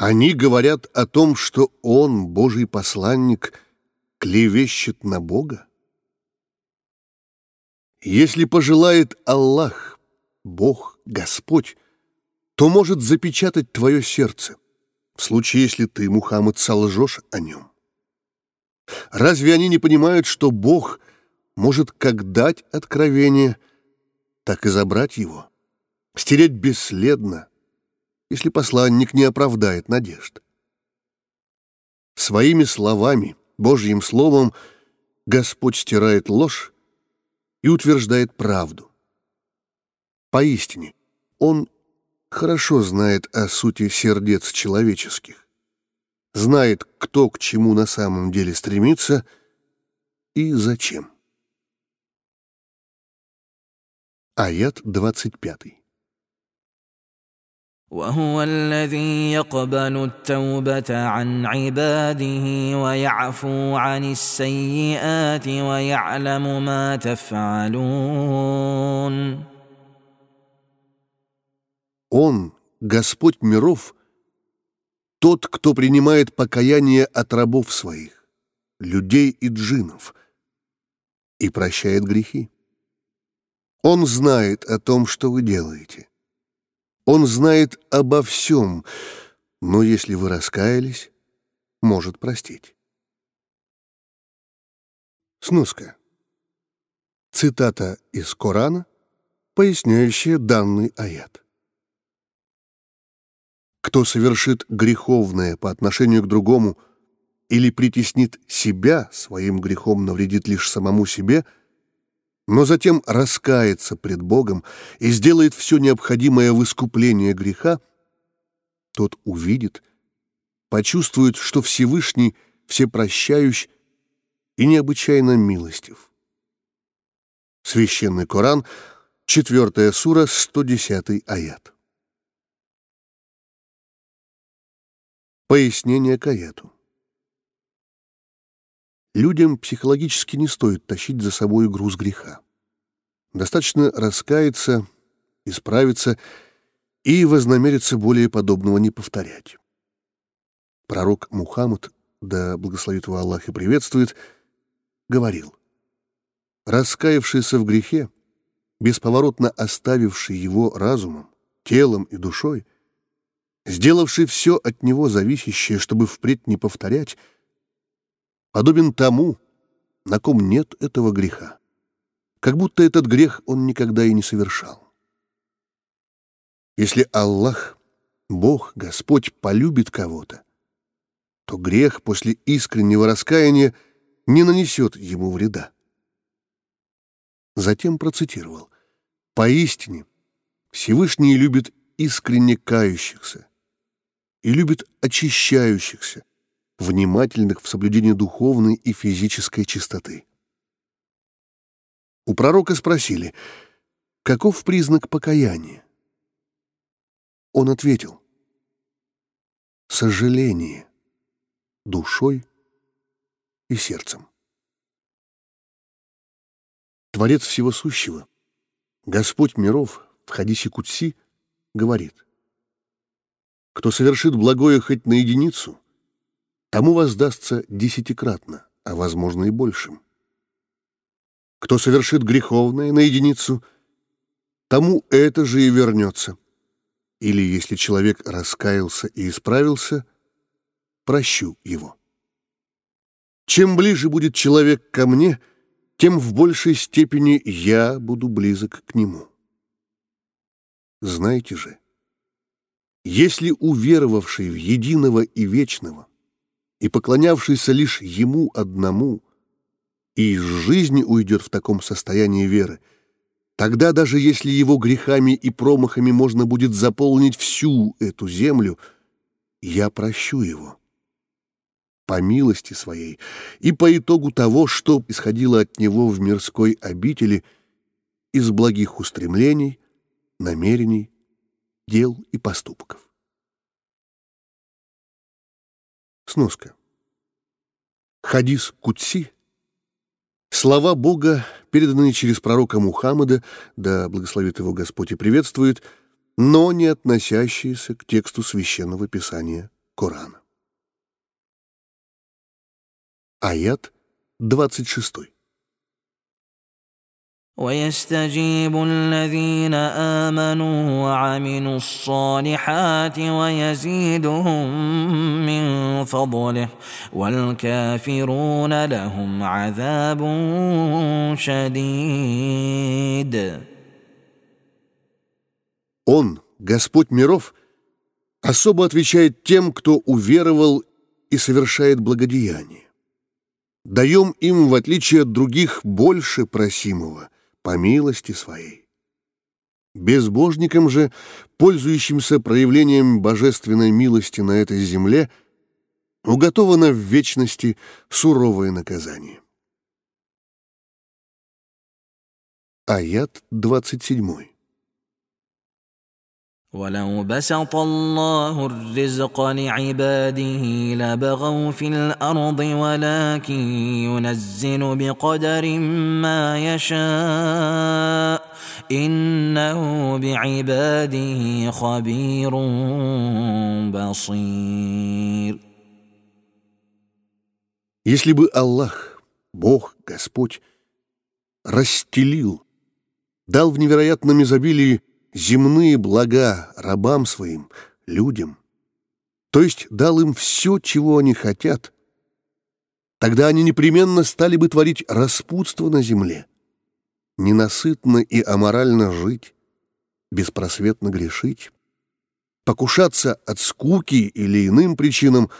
Они говорят о том, что Он, Божий посланник – клевещет на Бога? Если пожелает Аллах, Бог, Господь, то может запечатать твое сердце, в случае, если ты, Мухаммад, солжешь о нем. Разве они не понимают, что Бог может как дать откровение, так и забрать его, стереть бесследно, если посланник не оправдает надежд? Своими словами, Божьим словом, Господь стирает ложь и утверждает правду. Поистине, Он хорошо знает о сути сердец человеческих, знает, кто к чему на самом деле стремится и зачем. Аят 25. وهو الذي يقبل التوبة عن عباده ويعفو عن السيئات ويعلم ما تفعلون Он, Господь миров, тот, кто принимает покаяние от рабов своих, людей и джинов, и прощает грехи. Он знает о том, что вы делаете. Он знает обо всем, но если вы раскаялись, может простить. Сноска. Цитата из Корана, поясняющая данный аят. Кто совершит греховное по отношению к другому или притеснит себя своим грехом, навредит лишь самому себе, но затем раскается пред Богом и сделает все необходимое в искупление греха, тот увидит, почувствует, что Всевышний всепрощающий и необычайно милостив. Священный Коран, 4 сура, 110 аят. Пояснение к аяту. Людям психологически не стоит тащить за собой груз греха. Достаточно раскаяться, исправиться и вознамериться более подобного не повторять. Пророк Мухаммад, да благословит его Аллах и приветствует, говорил, «Раскаявшийся в грехе, бесповоротно оставивший его разумом, телом и душой — сделавший все от него зависящее, чтобы впредь не повторять, подобен тому, на ком нет этого греха, как будто этот грех он никогда и не совершал. Если Аллах, Бог, Господь полюбит кого-то, то грех после искреннего раскаяния не нанесет ему вреда. Затем процитировал. «Поистине Всевышний любит искренне кающихся, и любит очищающихся, внимательных в соблюдении духовной и физической чистоты. У пророка спросили, каков признак покаяния? Он ответил, сожаление душой и сердцем. Творец всего сущего, Господь миров в хадисе Кутси говорит, кто совершит благое хоть на единицу, тому воздастся десятикратно, а, возможно, и большим. Кто совершит греховное на единицу, тому это же и вернется. Или, если человек раскаялся и исправился, прощу его. Чем ближе будет человек ко мне, тем в большей степени я буду близок к нему. Знаете же, если уверовавший в единого и вечного и поклонявшийся лишь ему одному и из жизни уйдет в таком состоянии веры, тогда даже если его грехами и промахами можно будет заполнить всю эту землю, я прощу его по милости своей и по итогу того, что исходило от него в мирской обители из благих устремлений, намерений, дел и поступков. Сноска. Хадис Кутси — слова Бога, переданные через пророка Мухаммада, да благословит его Господь и приветствует, но не относящиеся к тексту священного писания Корана. Аят 26. ويستجيب الذين امنوا وعملوا الصالحات ويزيدهم من فضله والكافرون لهم عذاب شديد Он, Господь миров, особо отвечает тем, кто уверовал и совершает благодеяние. Даем им, в отличие от других, больше просимого, по милости своей. Безбожникам же, пользующимся проявлением божественной милости на этой земле, уготовано в вечности суровое наказание. Аят 27 ولو بسط الله الرزق لعباده لبغوا في الارض ولكن ينزل بقدر ما يشاء انه بعباده خبير بصير Если бы Аллах, Бог, Господь, расстелил, дал в невероятном изобилии земные блага рабам своим, людям, то есть дал им все, чего они хотят, тогда они непременно стали бы творить распутство на земле, ненасытно и аморально жить, беспросветно грешить, покушаться от скуки или иным причинам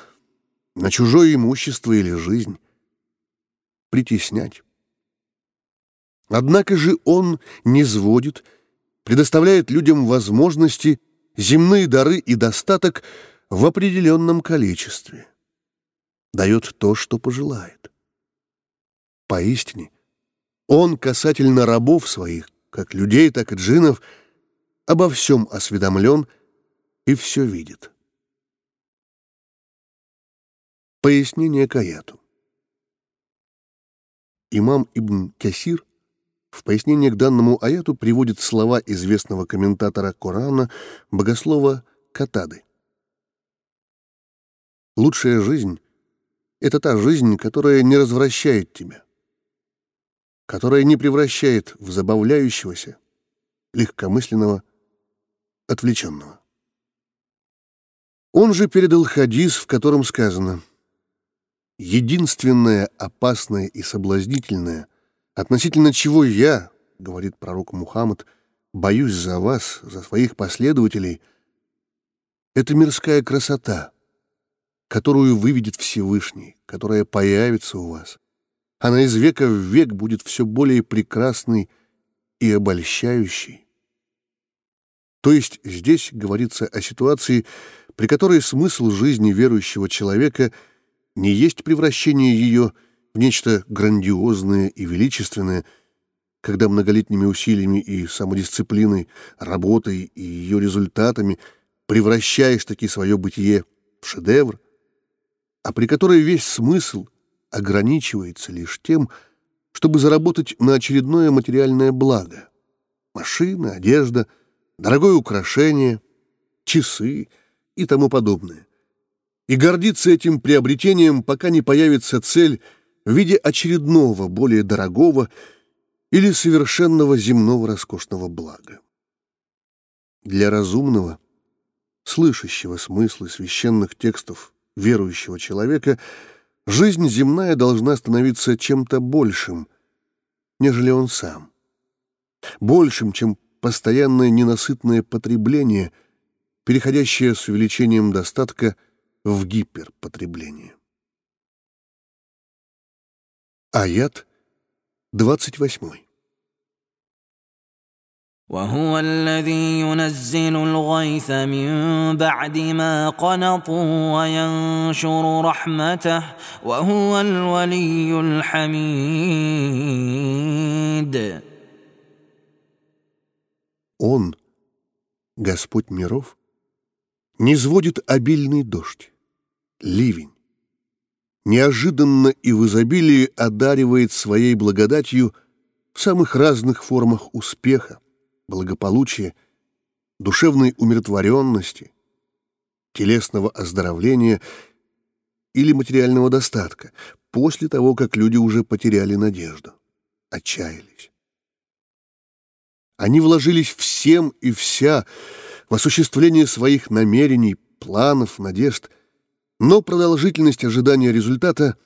на чужое имущество или жизнь, притеснять. Однако же он не сводит предоставляет людям возможности, земные дары и достаток в определенном количестве. Дает то, что пожелает. Поистине, он касательно рабов своих, как людей, так и джинов, обо всем осведомлен и все видит. Пояснение к аяту. Имам Ибн Касир в пояснение к данному аяту приводит слова известного комментатора Корана, богослова Катады. Лучшая жизнь — это та жизнь, которая не развращает тебя, которая не превращает в забавляющегося, легкомысленного, отвлеченного. Он же передал хадис, в котором сказано «Единственное опасное и соблазнительное — Относительно чего я, говорит пророк Мухаммад, боюсь за вас, за своих последователей, это мирская красота, которую выведет Всевышний, которая появится у вас. Она из века в век будет все более прекрасной и обольщающей. То есть здесь говорится о ситуации, при которой смысл жизни верующего человека не есть превращение ее в нечто грандиозное и величественное, когда многолетними усилиями и самодисциплиной, работой и ее результатами превращаешь таки свое бытие в шедевр, а при которой весь смысл ограничивается лишь тем, чтобы заработать на очередное материальное благо — машина, одежда, дорогое украшение, часы и тому подобное. И гордиться этим приобретением, пока не появится цель — в виде очередного, более дорогого или совершенного земного роскошного блага. Для разумного, слышащего смыслы священных текстов верующего человека, жизнь земная должна становиться чем-то большим, нежели он сам. Большим, чем постоянное ненасытное потребление, переходящее с увеличением достатка в гиперпотребление. Аят 28. وهو الذي ينزل الغيث من بعد ما قنطوا وينشر رحمته وهو الولي الحميد Он, Господь миров, не сводит обильный дождь, ливень, неожиданно и в изобилии одаривает своей благодатью в самых разных формах успеха, благополучия, душевной умиротворенности, телесного оздоровления или материального достатка после того, как люди уже потеряли надежду, отчаялись. Они вложились всем и вся в осуществление своих намерений, планов, надежд, но продолжительность ожидания результата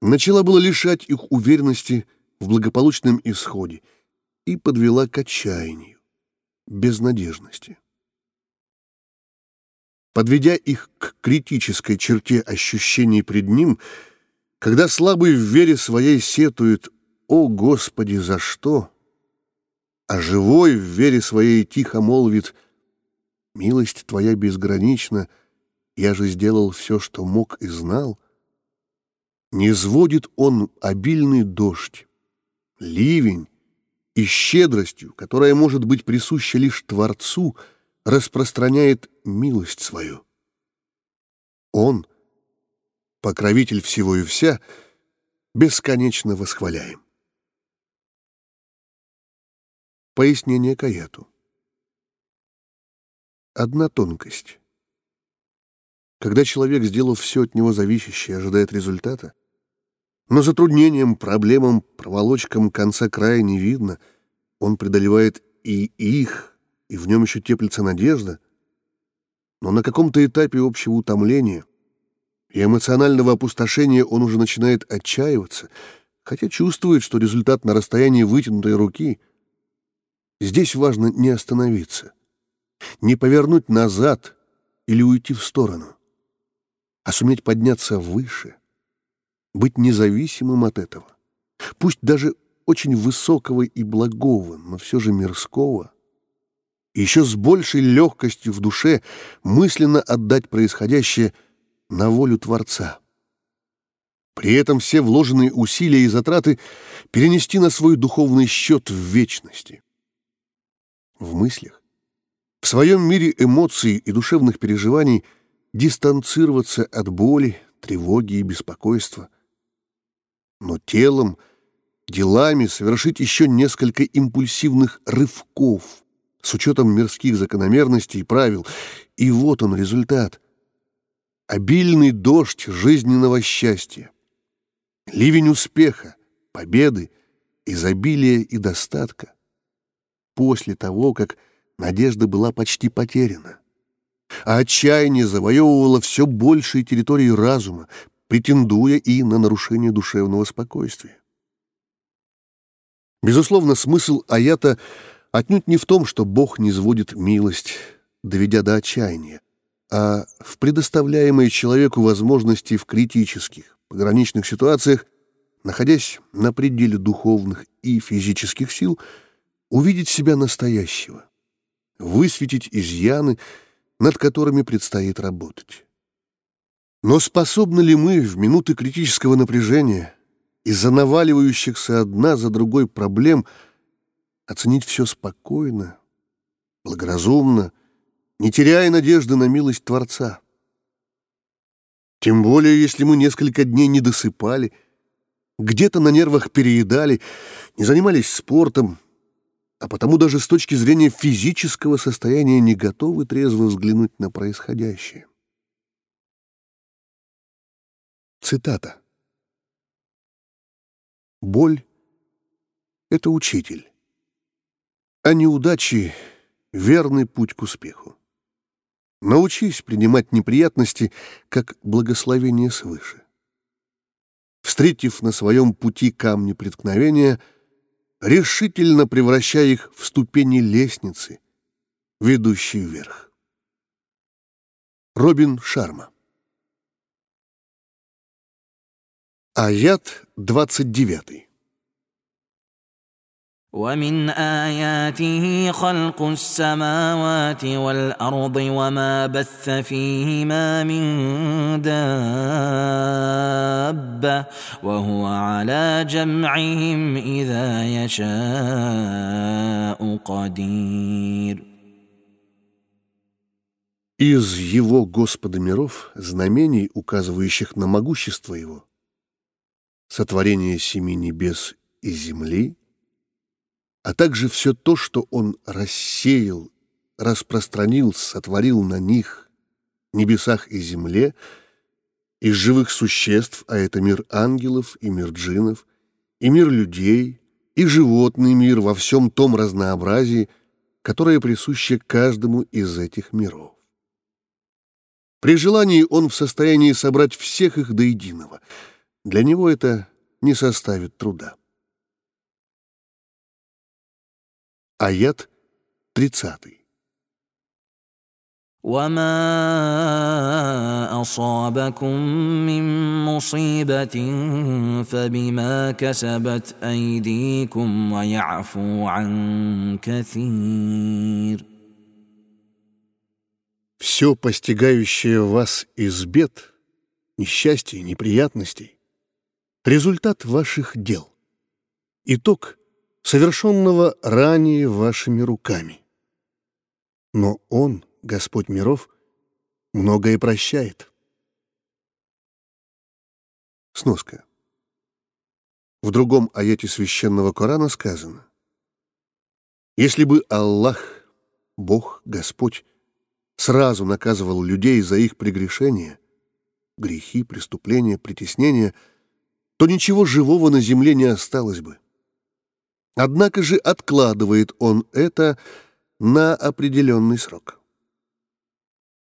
начала было лишать их уверенности в благополучном исходе и подвела к отчаянию, безнадежности. Подведя их к критической черте ощущений пред ним, когда слабый в вере своей сетует «О, Господи, за что?», а живой в вере своей тихо молвит «Милость Твоя безгранична, я же сделал все, что мог и знал», не сводит он обильный дождь, ливень и щедростью, которая может быть присуща лишь Творцу, распространяет милость свою. Он, покровитель всего и вся, бесконечно восхваляем. Пояснение Каяту. Одна тонкость. Когда человек, сделав все от него зависящее, ожидает результата, но затруднением, проблемам, проволочкам конца края не видно, он преодолевает и их, и в нем еще теплится надежда, но на каком-то этапе общего утомления и эмоционального опустошения он уже начинает отчаиваться, хотя чувствует, что результат на расстоянии вытянутой руки — Здесь важно не остановиться, не повернуть назад или уйти в сторону, а суметь подняться выше, быть независимым от этого, пусть даже очень высокого и благого, но все же мирского, и еще с большей легкостью в душе мысленно отдать происходящее на волю Творца. При этом все вложенные усилия и затраты перенести на свой духовный счет в вечности. В мыслях, в своем мире эмоций и душевных переживаний дистанцироваться от боли, тревоги и беспокойства. Но телом, делами совершить еще несколько импульсивных рывков с учетом мирских закономерностей и правил. И вот он результат. Обильный дождь жизненного счастья. Ливень успеха, победы, изобилия и достатка после того, как надежда была почти потеряна. А отчаяние завоевывало все большие территории разума, претендуя и на нарушение душевного спокойствия. Безусловно, смысл аята отнюдь не в том, что Бог не сводит милость, доведя до отчаяния, а в предоставляемой человеку возможности в критических, пограничных ситуациях, находясь на пределе духовных и физических сил, увидеть себя настоящего, высветить изъяны, над которыми предстоит работать. Но способны ли мы в минуты критического напряжения из-за наваливающихся одна за другой проблем оценить все спокойно, благоразумно, не теряя надежды на милость Творца? Тем более, если мы несколько дней не досыпали, где-то на нервах переедали, не занимались спортом, а потому даже с точки зрения физического состояния не готовы трезво взглянуть на происходящее. Цитата. «Боль — это учитель, а неудачи — верный путь к успеху. Научись принимать неприятности как благословение свыше. Встретив на своем пути камни преткновения — решительно превращая их в ступени лестницы, ведущей вверх. Робин Шарма Аят 29 ومن آياته خلق السماوات والأرض وما بث فيهما من دابة وهو على جمعهم إذا يشاء قدير Из его Господа миров, знамений, указывающих на могущество его, сотворение семи небес и земли — – а также все то, что он рассеял, распространил, сотворил на них, небесах и земле, из живых существ, а это мир ангелов и мир джинов, и мир людей, и животный мир во всем том разнообразии, которое присуще каждому из этих миров. При желании он в состоянии собрать всех их до единого. Для него это не составит труда. Аят 30. وما اصابكم من مصيبه فبما كسبت ايديكم ويعفو عن كثير Все постигающее вас из бед, несчастий, неприятностей — результат ваших дел, итог совершенного ранее вашими руками. Но Он — Господь миров, многое прощает. Сноска. В другом аяте священного Корана сказано, «Если бы Аллах, Бог, Господь, сразу наказывал людей за их прегрешения, грехи, преступления, притеснения, то ничего живого на земле не осталось бы. Однако же откладывает Он это на определенный срок.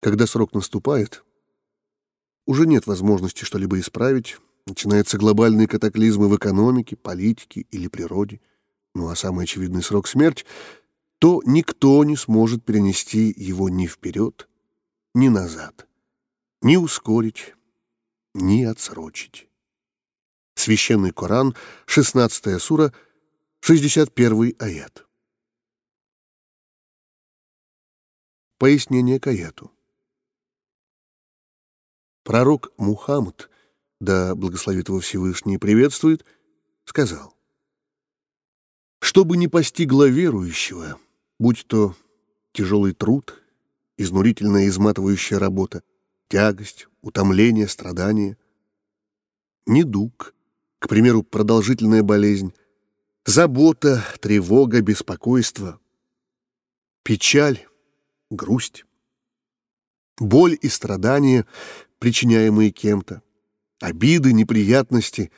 Когда срок наступает, уже нет возможности что-либо исправить, начинаются глобальные катаклизмы в экономике, политике или природе, ну а самый очевидный срок — смерть, то никто не сможет перенести его ни вперед, ни назад, ни ускорить, ни отсрочить. Священный Коран, 16 сура, 61 аят. Пояснение к аяту. Пророк Мухаммад, да благословит его Всевышний приветствует, сказал, «Что бы ни постигло верующего, будь то тяжелый труд, изнурительная изматывающая работа, тягость, утомление, страдание, недуг, к примеру, продолжительная болезнь, забота, тревога, беспокойство, печаль, грусть, боль и страдания, причиняемые кем-то, обиды, неприятности,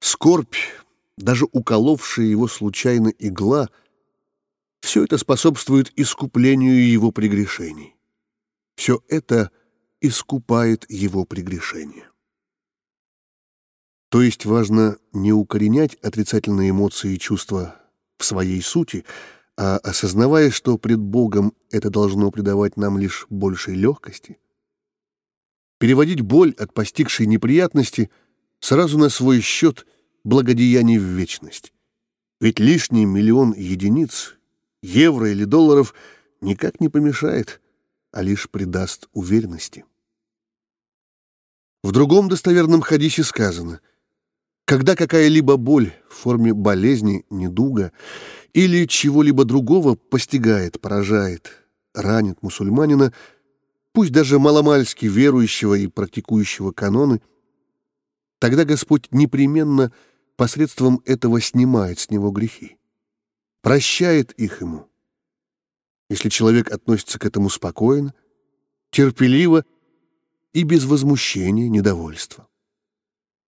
скорбь, даже уколовшая его случайно игла, все это способствует искуплению его прегрешений. Все это искупает его прегрешения. То есть важно не укоренять отрицательные эмоции и чувства в своей сути, а осознавая, что пред Богом это должно придавать нам лишь большей легкости – переводить боль от постигшей неприятности сразу на свой счет благодеяний в вечность. Ведь лишний миллион единиц, евро или долларов никак не помешает, а лишь придаст уверенности. В другом достоверном хадисе сказано, когда какая-либо боль в форме болезни, недуга или чего-либо другого постигает, поражает, ранит мусульманина – пусть даже маломальски верующего и практикующего каноны, тогда Господь непременно посредством этого снимает с него грехи, прощает их ему. Если человек относится к этому спокойно, терпеливо и без возмущения, недовольства.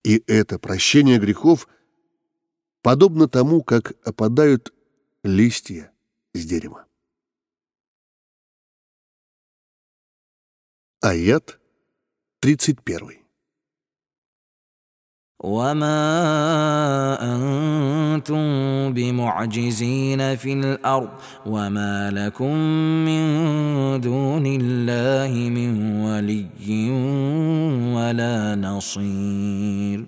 И это прощение грехов подобно тому, как опадают листья с дерева. Аят 31. وما أنتم بمعجزين في الأرض وما لكم من دون الله من ولي ولا نصير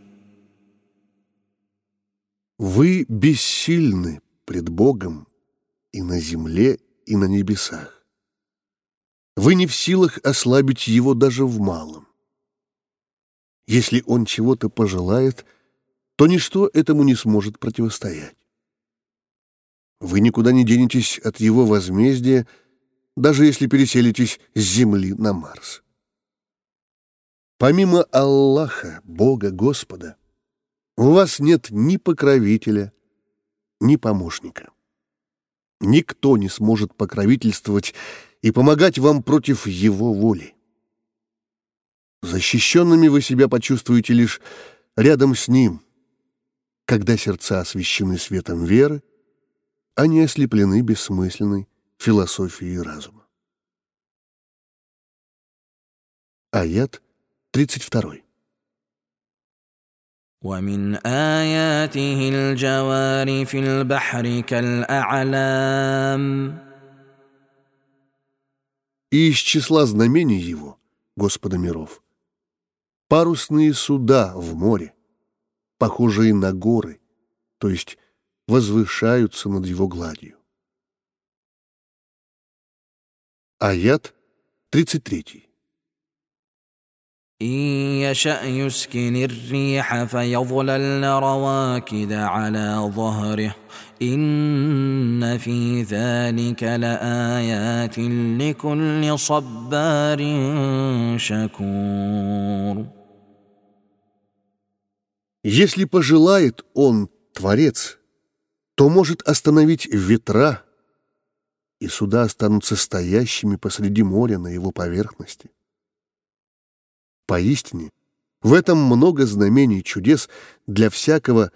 Вы бессильны пред Богом и на земле, и на небесах. Вы не в силах ослабить его даже в малом. Если он чего-то пожелает, то ничто этому не сможет противостоять. Вы никуда не денетесь от его возмездия, даже если переселитесь с Земли на Марс. Помимо Аллаха, Бога, Господа, у вас нет ни покровителя, ни помощника. Никто не сможет покровительствовать и помогать вам против его воли. Защищенными вы себя почувствуете лишь рядом с ним, когда сердца освещены светом веры, они ослеплены бессмысленной философией разума. Аят 32. ومن آياته الجوار في البحر كالأعلام И из числа знамений его, Господа миров, парусные суда в море, похожие на горы, то есть возвышаются над его гладью. Аят 33. إن يشأ يسكن الريح فيظللن رواكد على ظهره إن في ذلك لآيات لكل صبار شكور если пожелает он, Творец, то может остановить ветра, и суда останутся стоящими посреди моря на его поверхности. Поистине, в этом много знамений чудес для всякого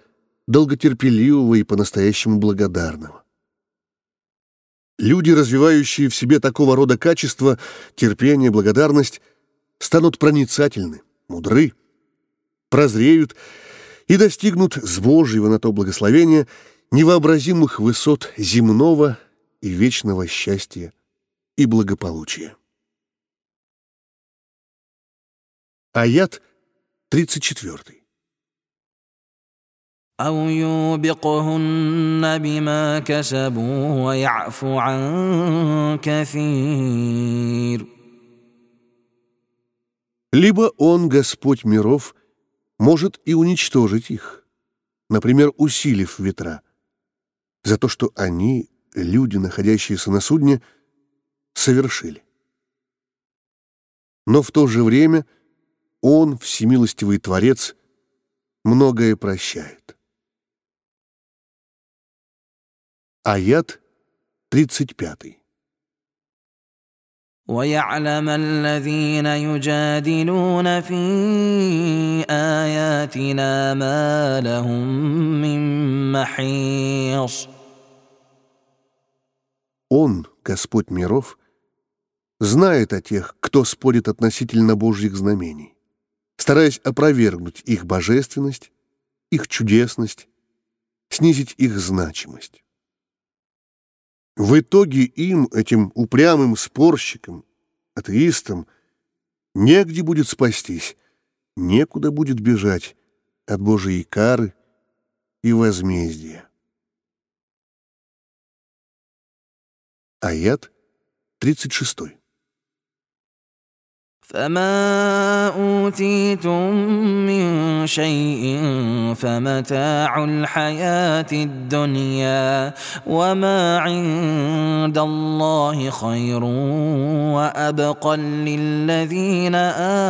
долготерпеливого и по-настоящему благодарного. Люди, развивающие в себе такого рода качества, терпение, благодарность, станут проницательны, мудры, прозреют и достигнут с Божьего на то благословения невообразимых высот земного и вечного счастья и благополучия. Аят 34. أو يوبقهن بما كسبوا ويعفو عن كثير Либо Он, Господь миров, может и уничтожить их, например, усилив ветра, за то, что они, люди, находящиеся на судне, совершили. Но в то же время – он, всемилостивый Творец, многое прощает. Аят 35. ويعلم الذين يجادلون في آياتنا ما لهم من محيص Он, Господь миров, знает о тех, кто спорит относительно Божьих знамений стараясь опровергнуть их божественность, их чудесность, снизить их значимость. В итоге им, этим упрямым спорщикам, атеистам, негде будет спастись, некуда будет бежать от Божьей кары и возмездия. Аят 36. فما اوتيتم من شيء فمتاع الحياه الدنيا وما عند الله خير وابقى للذين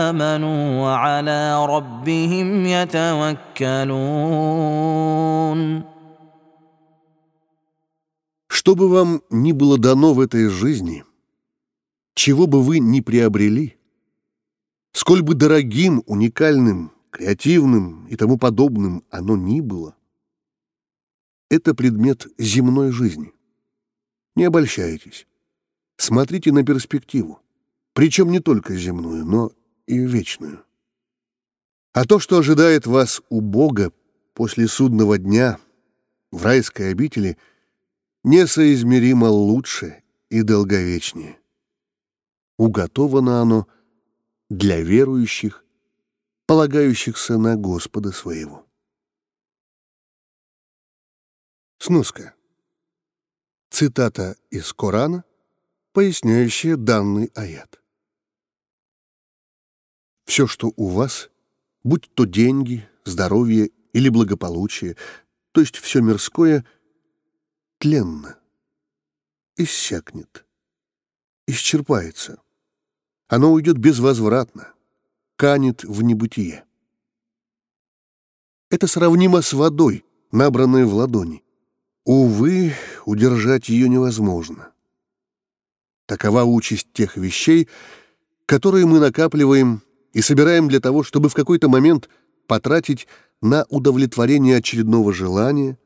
امنوا وعلى ربهم يتوكلون Что бы вам ни было дано в этой жизни, чего бы вы ни приобрели – Сколь бы дорогим, уникальным, креативным и тому подобным оно ни было, это предмет земной жизни. Не обольщайтесь. Смотрите на перспективу, причем не только земную, но и вечную. А то, что ожидает вас у Бога после судного дня в райской обители, несоизмеримо лучше и долговечнее. Уготовано оно — для верующих, полагающихся на Господа своего. Сноска. Цитата из Корана, поясняющая данный аят. Все, что у вас, будь то деньги, здоровье или благополучие, то есть все мирское, тленно, иссякнет, исчерпается оно уйдет безвозвратно, канет в небытие. Это сравнимо с водой, набранной в ладони. Увы, удержать ее невозможно. Такова участь тех вещей, которые мы накапливаем и собираем для того, чтобы в какой-то момент потратить на удовлетворение очередного желания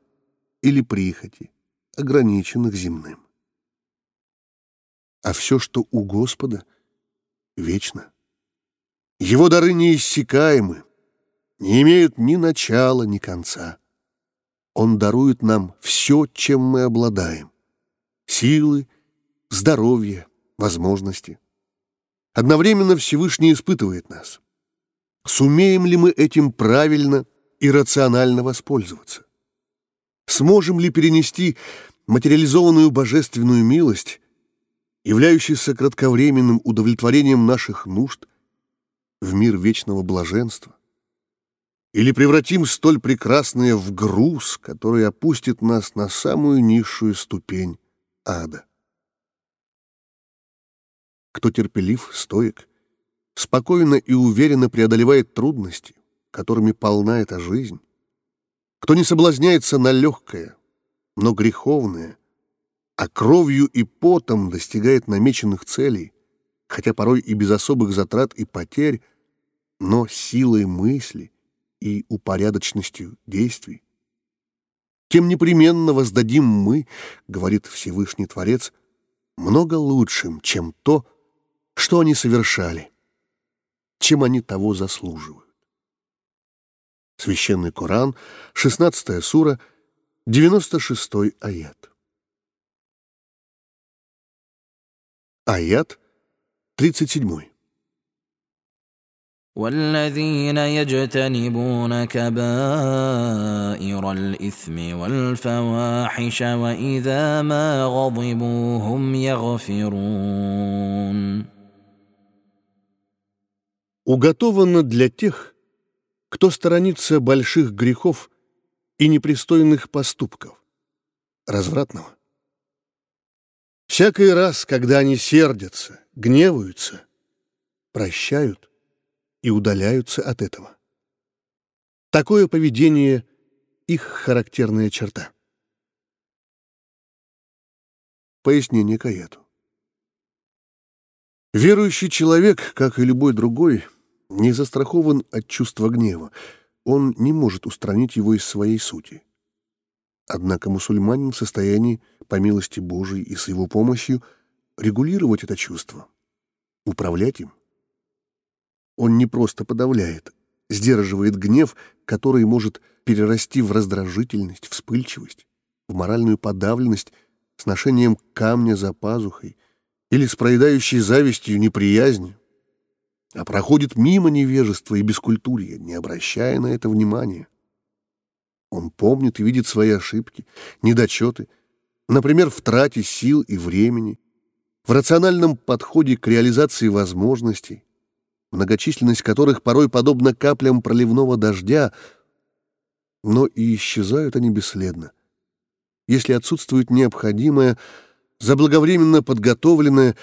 или прихоти, ограниченных земным. А все, что у Господа, вечно. Его дары неиссякаемы, не имеют ни начала, ни конца. Он дарует нам все, чем мы обладаем. Силы, здоровье, возможности. Одновременно Всевышний испытывает нас. Сумеем ли мы этим правильно и рационально воспользоваться? Сможем ли перенести материализованную божественную милость, являющуюся кратковременным удовлетворением наших нужд, в мир вечного блаженства? Или превратим столь прекрасное в груз, который опустит нас на самую низшую ступень ада? Кто терпелив, стоек, спокойно и уверенно преодолевает трудности, которыми полна эта жизнь, кто не соблазняется на легкое, но греховное, а кровью и потом достигает намеченных целей, хотя порой и без особых затрат и потерь, но силой мысли и упорядоченностью действий. Тем непременно воздадим мы, говорит Всевышний Творец, много лучшим, чем то, что они совершали, чем они того заслуживают. Священный Коран, 16 сура, 96 аят. Аят 37. والذين يجتنبون كبائر الإثم والفواحش وإذا ما غضبوا هم يغفرون Уготовано для тех, кто сторонится больших грехов и непристойных поступков, развратного. Всякий раз, когда они сердятся, гневаются, прощают и удаляются от этого. Такое поведение — их характерная черта. Пояснение Каяту. Верующий человек, как и любой другой, — не застрахован от чувства гнева, он не может устранить его из своей сути. Однако мусульманин в состоянии, по милости Божией и с его помощью, регулировать это чувство, управлять им. Он не просто подавляет, сдерживает гнев, который может перерасти в раздражительность, вспыльчивость, в моральную подавленность с ношением камня за пазухой или с проедающей завистью неприязнью а проходит мимо невежества и бескультурья, не обращая на это внимания. Он помнит и видит свои ошибки, недочеты, например, в трате сил и времени, в рациональном подходе к реализации возможностей, многочисленность которых порой подобна каплям проливного дождя, но и исчезают они бесследно, если отсутствует необходимая, заблаговременно подготовленная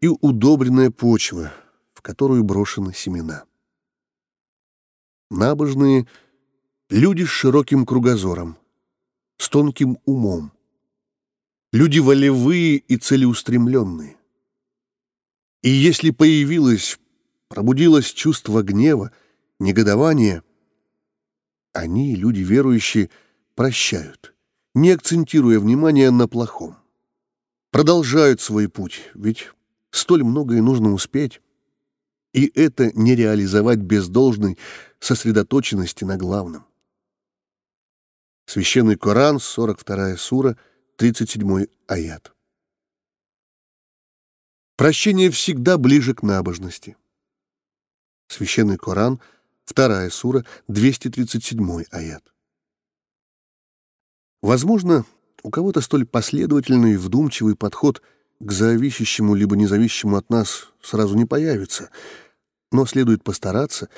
и удобренная почва — в которую брошены семена. Набожные — люди с широким кругозором, с тонким умом, люди волевые и целеустремленные. И если появилось, пробудилось чувство гнева, негодования, они, люди верующие, прощают, не акцентируя внимание на плохом. Продолжают свой путь, ведь столь многое нужно успеть. И это не реализовать без должной сосредоточенности на главном. Священный Коран, 42 сура, 37 аят. Прощение всегда ближе к набожности. Священный Коран, 2 сура, 237 аят. Возможно, у кого-то столь последовательный и вдумчивый подход – к зависящему либо независящему от нас сразу не появится, но следует постараться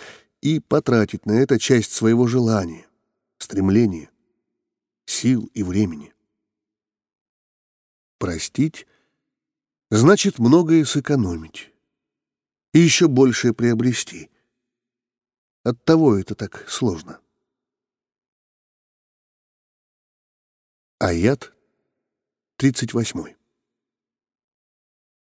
и потратить на это часть своего желания, стремления, сил и времени. Простить значит многое сэкономить и еще большее приобрести. Оттого это так сложно. Аят 38.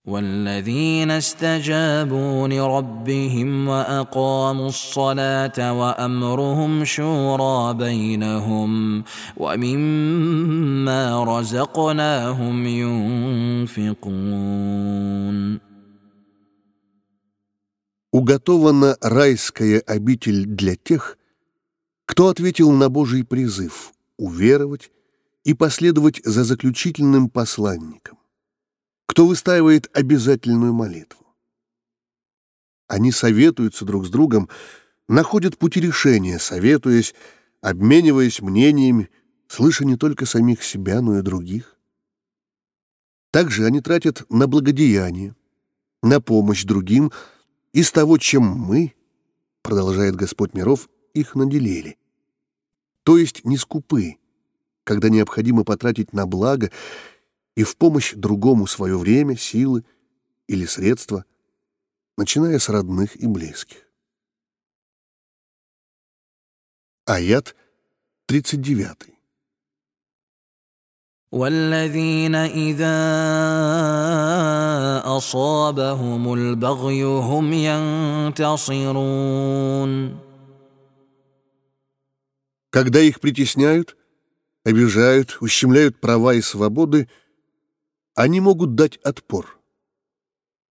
والذين استجابوا لربهم واقاموا الصلاه وامرهم شورى بينهم ومما رزقناهم ينفقون Уготована райская обитель для тех, кто ответил на Божий призыв уверовать и последовать за заключительным посланником кто выстаивает обязательную молитву. Они советуются друг с другом, находят пути решения, советуясь, обмениваясь мнениями, слыша не только самих себя, но и других. Также они тратят на благодеяние, на помощь другим из того, чем мы, продолжает Господь миров, их наделили. То есть не скупы, когда необходимо потратить на благо и в помощь другому свое время, силы или средства, начиная с родных и близких. Аят 39. والذين إذا أصابهم البغي هم ينتصرون Когда их притесняют, обижают, ущемляют права и свободы – они могут дать отпор,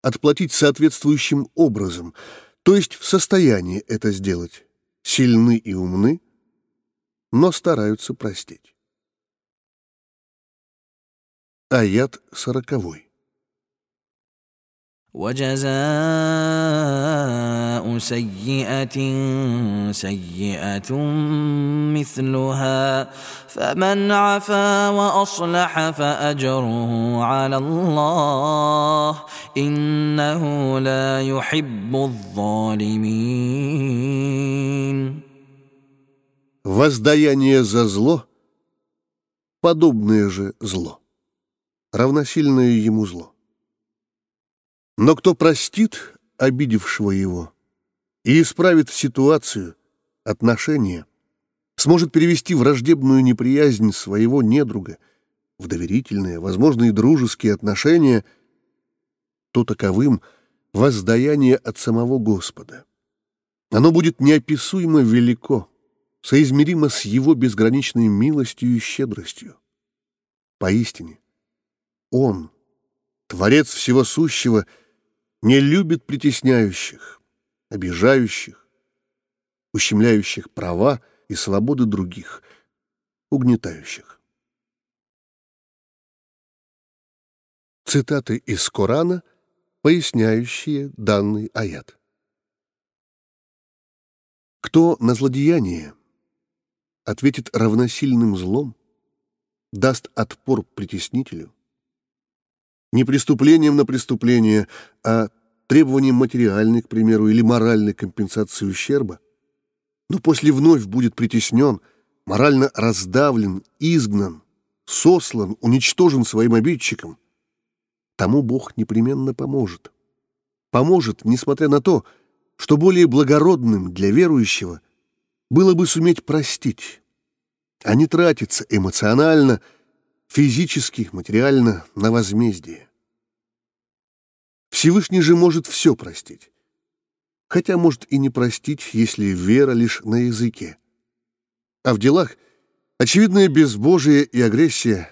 отплатить соответствующим образом, то есть в состоянии это сделать, сильны и умны, но стараются простить. Аят сороковой. وجزاء سيئة سيئة مثلها فمن عفا وأصلح فأجره على الله إنه لا يحب الظالمين Воздаяние за зло — подобное же зло, равносильное ему зло. Но кто простит обидевшего его и исправит ситуацию, отношения, сможет перевести враждебную неприязнь своего недруга в доверительные, возможно, и дружеские отношения, то таковым воздаяние от самого Господа. Оно будет неописуемо велико, соизмеримо с Его безграничной милостью и щедростью. Поистине, Он, Творец всего сущего — не любит притесняющих, обижающих, ущемляющих права и свободы других, угнетающих. Цитаты из Корана, поясняющие данный аят. Кто на злодеяние ответит равносильным злом, даст отпор притеснителю, не преступлением на преступление, а требованием материальной, к примеру, или моральной компенсации ущерба, но после вновь будет притеснен, морально раздавлен, изгнан, сослан, уничтожен своим обидчиком, тому Бог непременно поможет. Поможет, несмотря на то, что более благородным для верующего было бы суметь простить, а не тратиться эмоционально – физически, материально, на возмездие. Всевышний же может все простить, хотя может и не простить, если вера лишь на языке. А в делах очевидное безбожие и агрессия,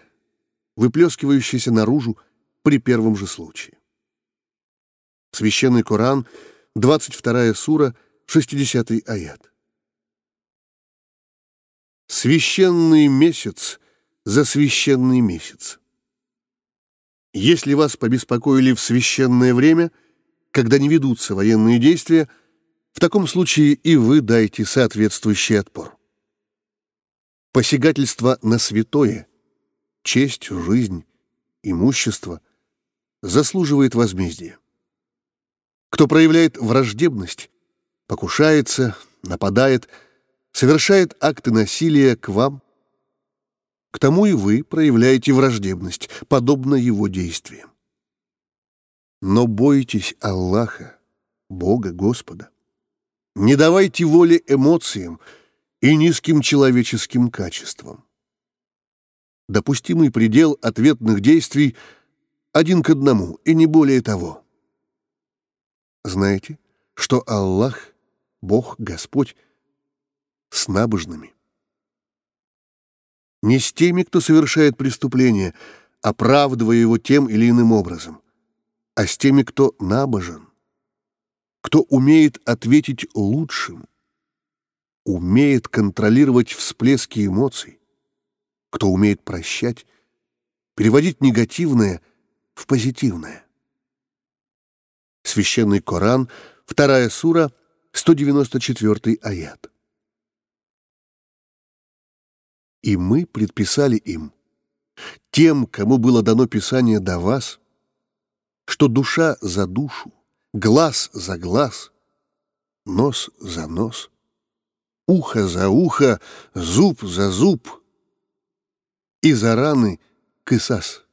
выплескивающиеся наружу при первом же случае. Священный Коран, 22 сура, 60 аят. Священный месяц за священный месяц. Если вас побеспокоили в священное время, когда не ведутся военные действия, в таком случае и вы дайте соответствующий отпор. Посягательство на святое, честь, жизнь, имущество заслуживает возмездия. Кто проявляет враждебность, покушается, нападает, совершает акты насилия к вам, к тому и вы проявляете враждебность, подобно его действиям. Но бойтесь Аллаха, Бога Господа. Не давайте воли эмоциям и низким человеческим качествам. Допустимый предел ответных действий один к одному, и не более того. Знаете, что Аллах, Бог, Господь, с набожными. Не с теми, кто совершает преступление, оправдывая его тем или иным образом, а с теми, кто набожен, кто умеет ответить лучшим, умеет контролировать всплески эмоций, кто умеет прощать, переводить негативное в позитивное. Священный Коран, вторая сура, 194 аят. И мы предписали им, тем, кому было дано Писание до вас, что душа за душу, глаз за глаз, нос за нос, ухо за ухо, зуб за зуб, и за раны кысас,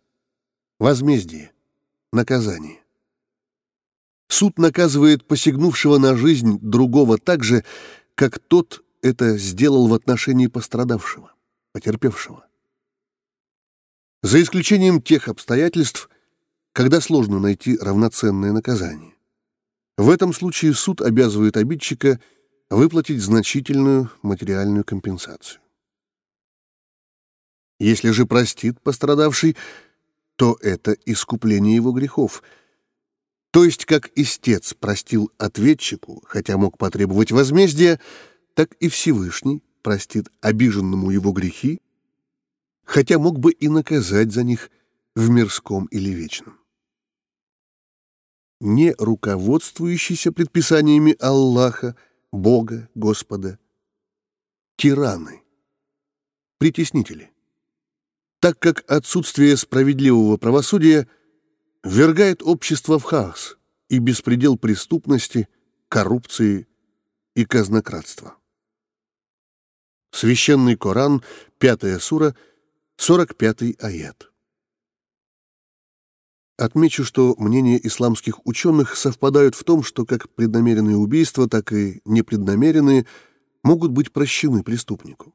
возмездие, наказание. Суд наказывает посягнувшего на жизнь другого так же, как тот это сделал в отношении пострадавшего, потерпевшего. За исключением тех обстоятельств, когда сложно найти равноценное наказание. В этом случае суд обязывает обидчика выплатить значительную материальную компенсацию. Если же простит пострадавший, то это искупление его грехов. То есть, как истец простил ответчику, хотя мог потребовать возмездия, так и Всевышний простит обиженному его грехи, хотя мог бы и наказать за них в мирском или вечном не руководствующиеся предписаниями Аллаха, Бога, Господа, тираны, притеснители, так как отсутствие справедливого правосудия ввергает общество в хаос и беспредел преступности, коррупции и казнократства. Священный Коран, 5 сура, 45 аят. Отмечу, что мнения исламских ученых совпадают в том, что как преднамеренные убийства, так и непреднамеренные могут быть прощены преступнику.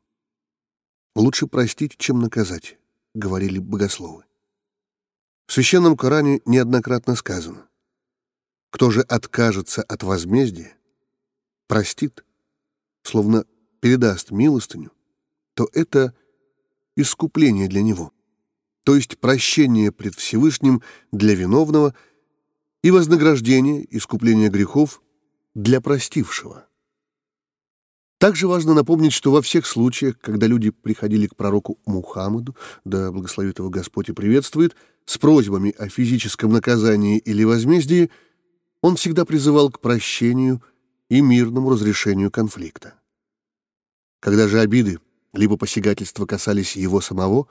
«Лучше простить, чем наказать», — говорили богословы. В Священном Коране неоднократно сказано, «Кто же откажется от возмездия, простит, словно передаст милостыню, то это искупление для него» то есть прощение пред Всевышним для виновного и вознаграждение, искупление грехов для простившего. Также важно напомнить, что во всех случаях, когда люди приходили к пророку Мухаммаду, да благословит его Господь и приветствует, с просьбами о физическом наказании или возмездии, он всегда призывал к прощению и мирному разрешению конфликта. Когда же обиды либо посягательства касались его самого,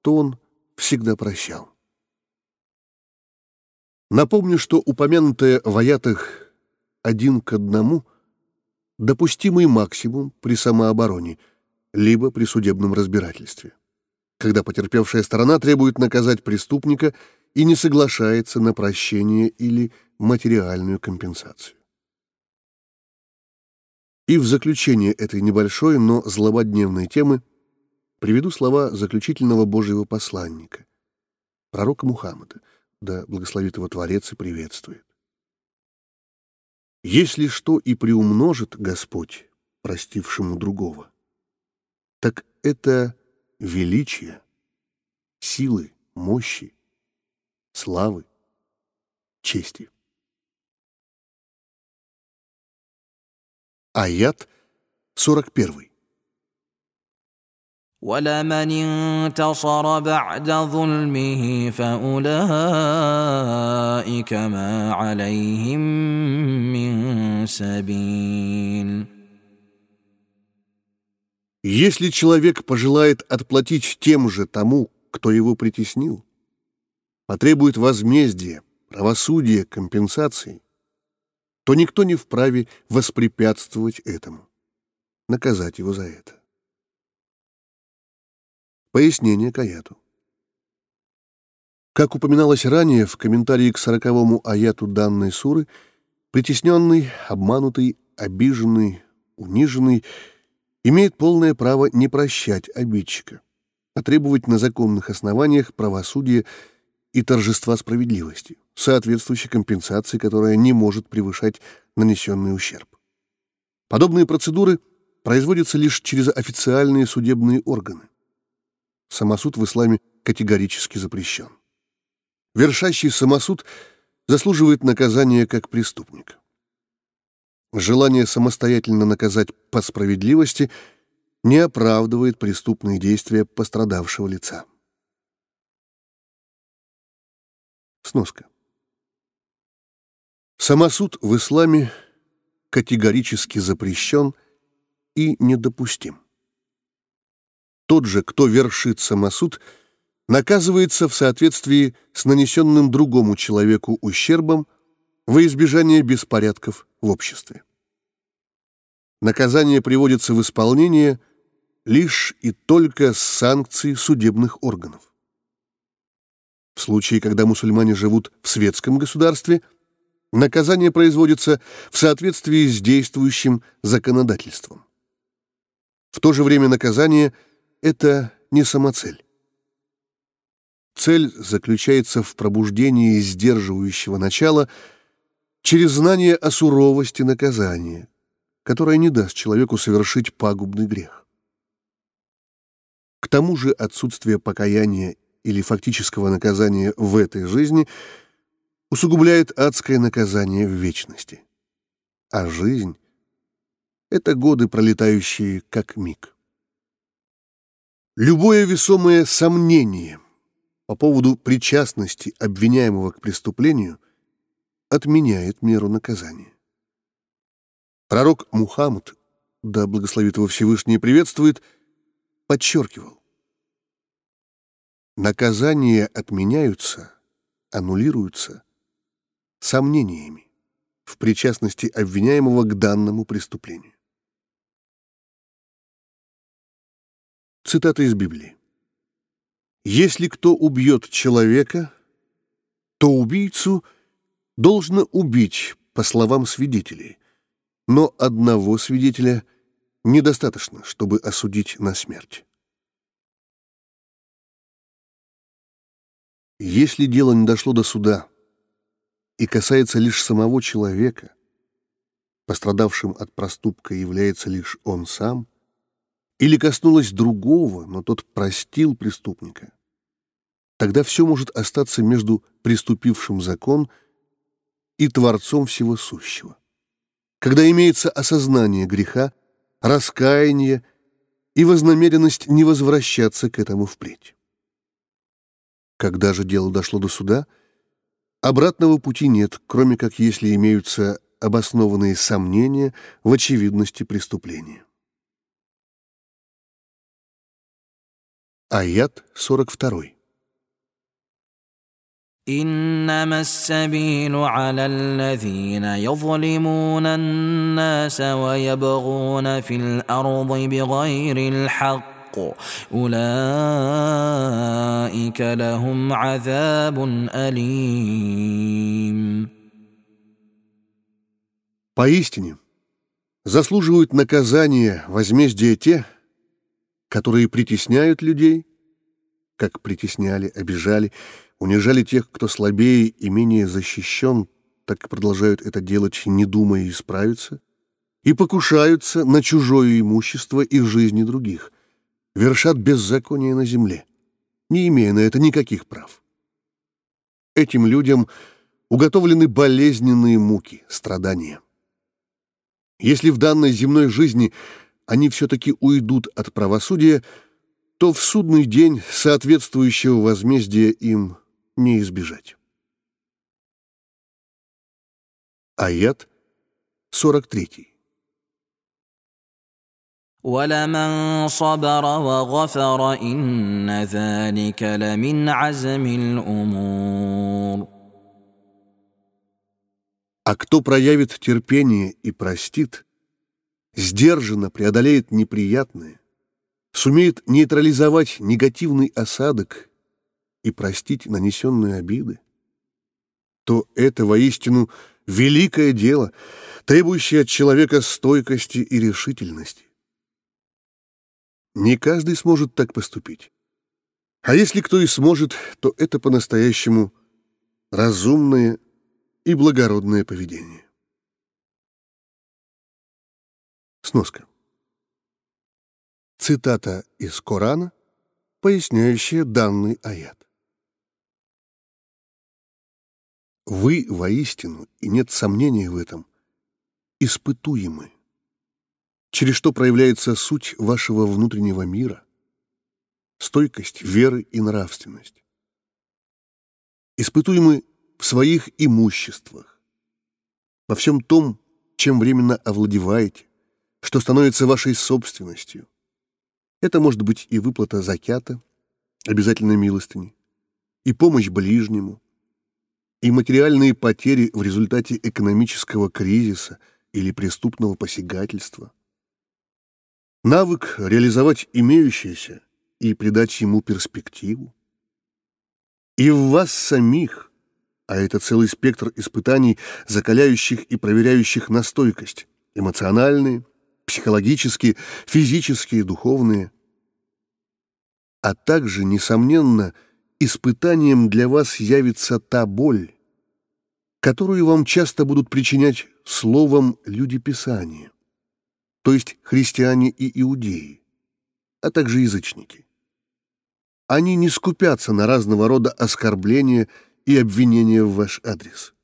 то он всегда прощал. Напомню, что упомянутое в «один к одному» — допустимый максимум при самообороне, либо при судебном разбирательстве, когда потерпевшая сторона требует наказать преступника и не соглашается на прощение или материальную компенсацию. И в заключение этой небольшой, но злободневной темы — приведу слова заключительного Божьего посланника, пророка Мухаммада, да благословит его Творец и приветствует. Если что и приумножит Господь, простившему другого, так это величие, силы, мощи, славы, чести. Аят 41. ولمن انتصر بعد ظلمه فأولئك ما عليهم من سبيل Если человек пожелает отплатить тем же тому, кто его притеснил, потребует возмездия, правосудия, компенсации, то никто не вправе воспрепятствовать этому, наказать его за это. Пояснение к аяту. Как упоминалось ранее в комментарии к сороковому аяту данной суры, притесненный, обманутый, обиженный, униженный имеет полное право не прощать обидчика, а требовать на законных основаниях правосудия и торжества справедливости, соответствующей компенсации, которая не может превышать нанесенный ущерб. Подобные процедуры производятся лишь через официальные судебные органы. Самосуд в исламе категорически запрещен. Вершащий самосуд заслуживает наказания как преступник. Желание самостоятельно наказать по справедливости не оправдывает преступные действия пострадавшего лица. Сноска. Самосуд в исламе категорически запрещен и недопустим. Тот же, кто вершит самосуд, наказывается в соответствии с нанесенным другому человеку ущербом во избежание беспорядков в обществе. Наказание приводится в исполнение лишь и только с санкций судебных органов. В случае, когда мусульмане живут в светском государстве, наказание производится в соответствии с действующим законодательством. В то же время наказание — это не самоцель. Цель заключается в пробуждении сдерживающего начала через знание о суровости наказания, которое не даст человеку совершить пагубный грех. К тому же отсутствие покаяния или фактического наказания в этой жизни усугубляет адское наказание в вечности. А жизнь — это годы, пролетающие как миг. Любое весомое сомнение по поводу причастности обвиняемого к преступлению отменяет меру наказания. Пророк Мухаммад, да благословит его Всевышний приветствует, подчеркивал, Наказания отменяются, аннулируются сомнениями в причастности обвиняемого к данному преступлению. Цитата из Библии. «Если кто убьет человека, то убийцу должно убить, по словам свидетелей, но одного свидетеля недостаточно, чтобы осудить на смерть. Если дело не дошло до суда и касается лишь самого человека, пострадавшим от проступка является лишь он сам, или коснулось другого, но тот простил преступника, тогда все может остаться между приступившим закон и Творцом Всего Сущего. Когда имеется осознание греха, раскаяние и вознамеренность не возвращаться к этому впредь. Когда же дело дошло до суда, обратного пути нет, кроме как если имеются обоснованные сомнения в очевидности преступления. Аят 42. انما السبيل على الذين يظلمون الناس ويبغون في الارض بغير الحق الحق أولئك لهم عذاب أليم Поистине, заслуживают наказания возмездия те, которые притесняют людей, как притесняли, обижали, унижали тех, кто слабее и менее защищен, так продолжают это делать, не думая исправиться, и покушаются на чужое имущество и жизни других – вершат беззаконие на земле, не имея на это никаких прав. Этим людям уготовлены болезненные муки, страдания. Если в данной земной жизни они все-таки уйдут от правосудия, то в судный день соответствующего возмездия им не избежать. Аят 43. ولمن صبر وغفر إن ذلك لمن عزم الأمور А кто проявит терпение и простит, сдержанно преодолеет неприятное, сумеет нейтрализовать негативный осадок и простить нанесенные обиды, то это воистину великое дело, требующее от человека стойкости и решительности. Не каждый сможет так поступить. А если кто и сможет, то это по-настоящему разумное и благородное поведение. Сноска. Цитата из Корана, поясняющая данный аят. Вы воистину, и нет сомнения в этом, испытуемы, через что проявляется суть вашего внутреннего мира, стойкость веры и нравственность. Испытуемы в своих имуществах, во всем том, чем временно овладеваете, что становится вашей собственностью. Это может быть и выплата закята, обязательной милостыни, и помощь ближнему, и материальные потери в результате экономического кризиса или преступного посягательства. Навык реализовать имеющееся и придать ему перспективу. И в вас самих, а это целый спектр испытаний, закаляющих и проверяющих на стойкость, эмоциональные, психологические, физические, духовные, а также, несомненно, испытанием для вас явится та боль, которую вам часто будут причинять словом люди Писания, то есть христиане и иудеи, а также язычники. Они не скупятся на разного рода оскорбления и обвинения в ваш адрес.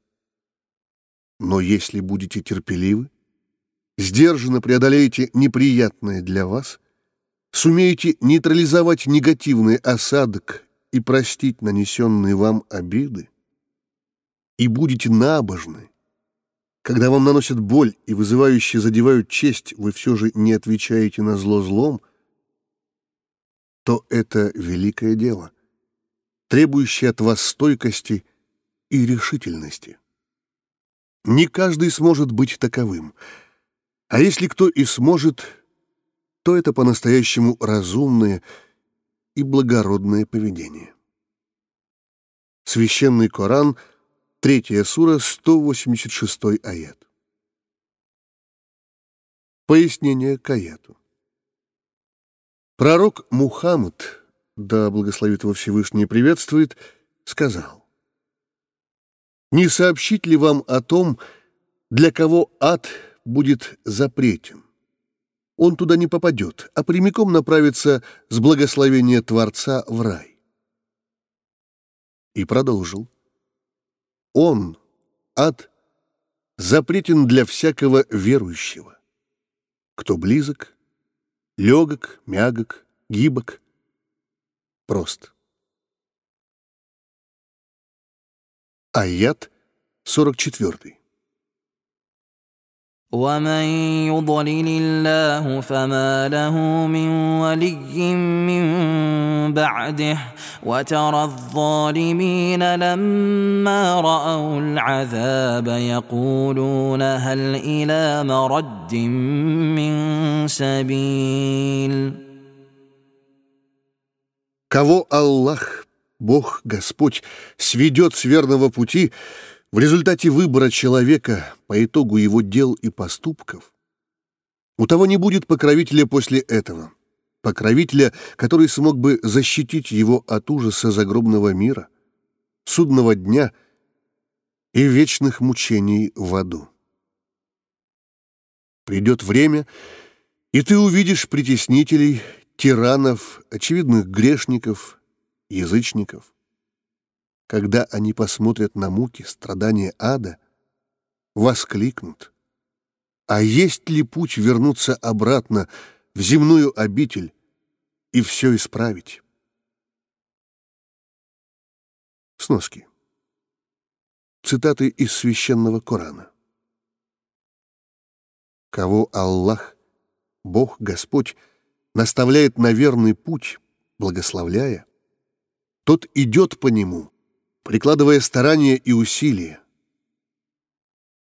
Но если будете терпеливы, сдержанно преодолеете неприятное для вас, сумеете нейтрализовать негативный осадок и простить нанесенные вам обиды, и будете набожны. Когда вам наносят боль и вызывающие задевают честь, вы все же не отвечаете на зло злом, то это великое дело, требующее от вас стойкости и решительности. Не каждый сможет быть таковым, а если кто и сможет, то это по-настоящему разумное и благородное поведение. Священный Коран — Третья сура, 186 аят. Пояснение к аяту. Пророк Мухаммад, да благословит его Всевышний приветствует, сказал, «Не сообщить ли вам о том, для кого ад будет запретен? Он туда не попадет, а прямиком направится с благословения Творца в рай». И продолжил. Он, ад, запретен для всякого верующего. Кто близок, легок, мягок, гибок, прост. Аят 44. ومن يضلل الله فما له من ولي من بعده وترى الظالمين لما راوا العذاب يقولون هل الى مرد من سبيل Кого Аллах, Бог, Господь, сведет с верного пути, в результате выбора человека по итогу его дел и поступков, у того не будет покровителя после этого, покровителя, который смог бы защитить его от ужаса загробного мира, судного дня и вечных мучений в аду. Придет время, и ты увидишь притеснителей, тиранов, очевидных грешников, язычников когда они посмотрят на муки, страдания ада, воскликнут. А есть ли путь вернуться обратно в земную обитель и все исправить? Сноски. Цитаты из священного Корана. Кого Аллах, Бог Господь, наставляет на верный путь, благословляя, тот идет по нему, прикладывая старания и усилия.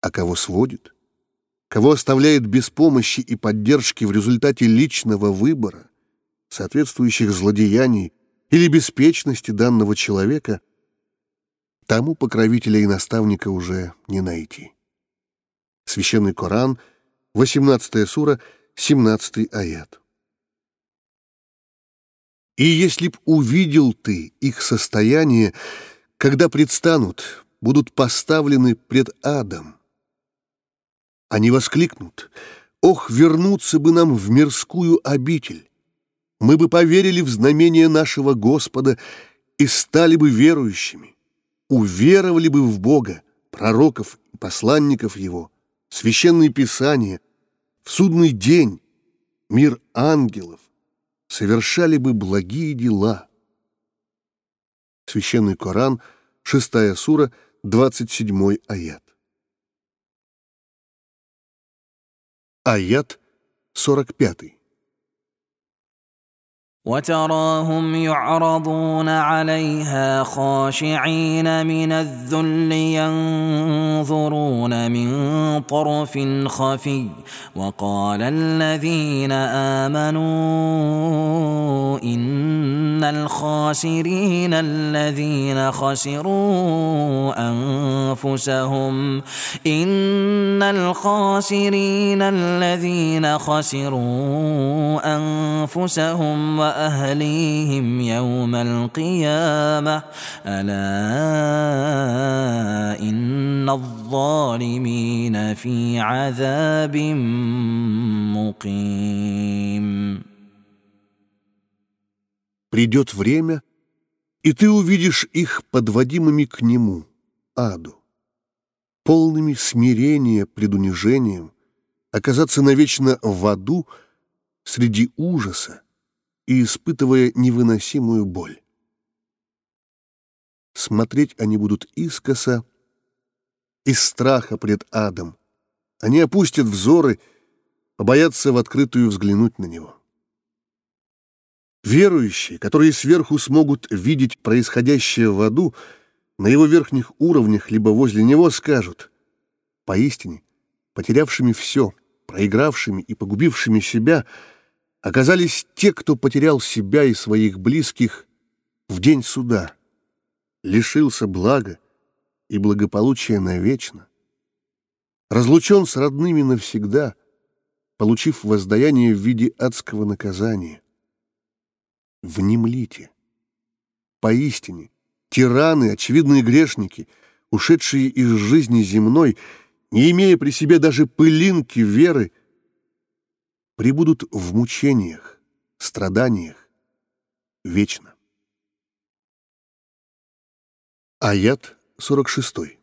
А кого сводит? Кого оставляет без помощи и поддержки в результате личного выбора, соответствующих злодеяний или беспечности данного человека, тому покровителя и наставника уже не найти. Священный Коран, 18 сура, 17 аят. И если б увидел ты их состояние, когда предстанут, будут поставлены пред адом, они воскликнут, «Ох, вернуться бы нам в мирскую обитель! Мы бы поверили в знамение нашего Господа и стали бы верующими, уверовали бы в Бога, пророков и посланников Его, священные писания, в судный день, мир ангелов, совершали бы благие дела». Священный Коран, 6 сура, 27 аят. Аят 45. وتراهم يعرضون عليها خاشعين من الذل ينظرون من طرف خفي وقال الذين آمنوا إن الخاسرين الذين خسروا أنفسهم إن الخاسرين الذين خسروا أنفسهم وأهليهم يوم القيامة ألا إن الظالمين في عذاب مقيم Придет время, и ты увидишь их подводимыми к нему, аду, полными смирения пред унижением, оказаться навечно в аду среди ужаса, и испытывая невыносимую боль. Смотреть они будут искоса, из страха пред адом. Они опустят взоры, побоятся в открытую взглянуть на него. Верующие, которые сверху смогут видеть происходящее в аду, на его верхних уровнях либо возле него скажут, поистине, потерявшими все, проигравшими и погубившими себя — оказались те, кто потерял себя и своих близких в день суда, лишился блага и благополучия навечно, разлучен с родными навсегда, получив воздаяние в виде адского наказания. Внемлите. Поистине, тираны, очевидные грешники, ушедшие из жизни земной, не имея при себе даже пылинки веры, прибудут в мучениях, страданиях вечно. Аят 46.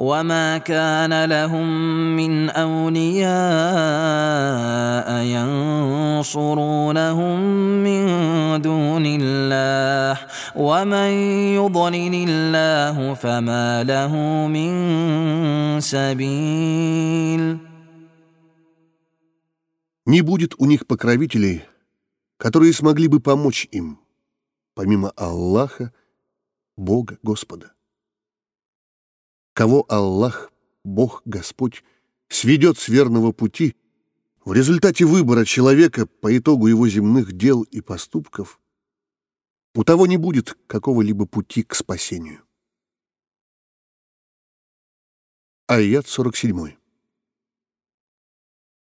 وما كان لهم من اولياء ينصرونهم من دون الله ومن يضلل الله فما له من سبيل не будет у них покровителей, которые смогли бы помочь им, помимо Аллаха, Бога Господа. Кого Аллах, Бог Господь, сведет с верного пути, в результате выбора человека по итогу его земных дел и поступков, у того не будет какого-либо пути к спасению. Аят 47.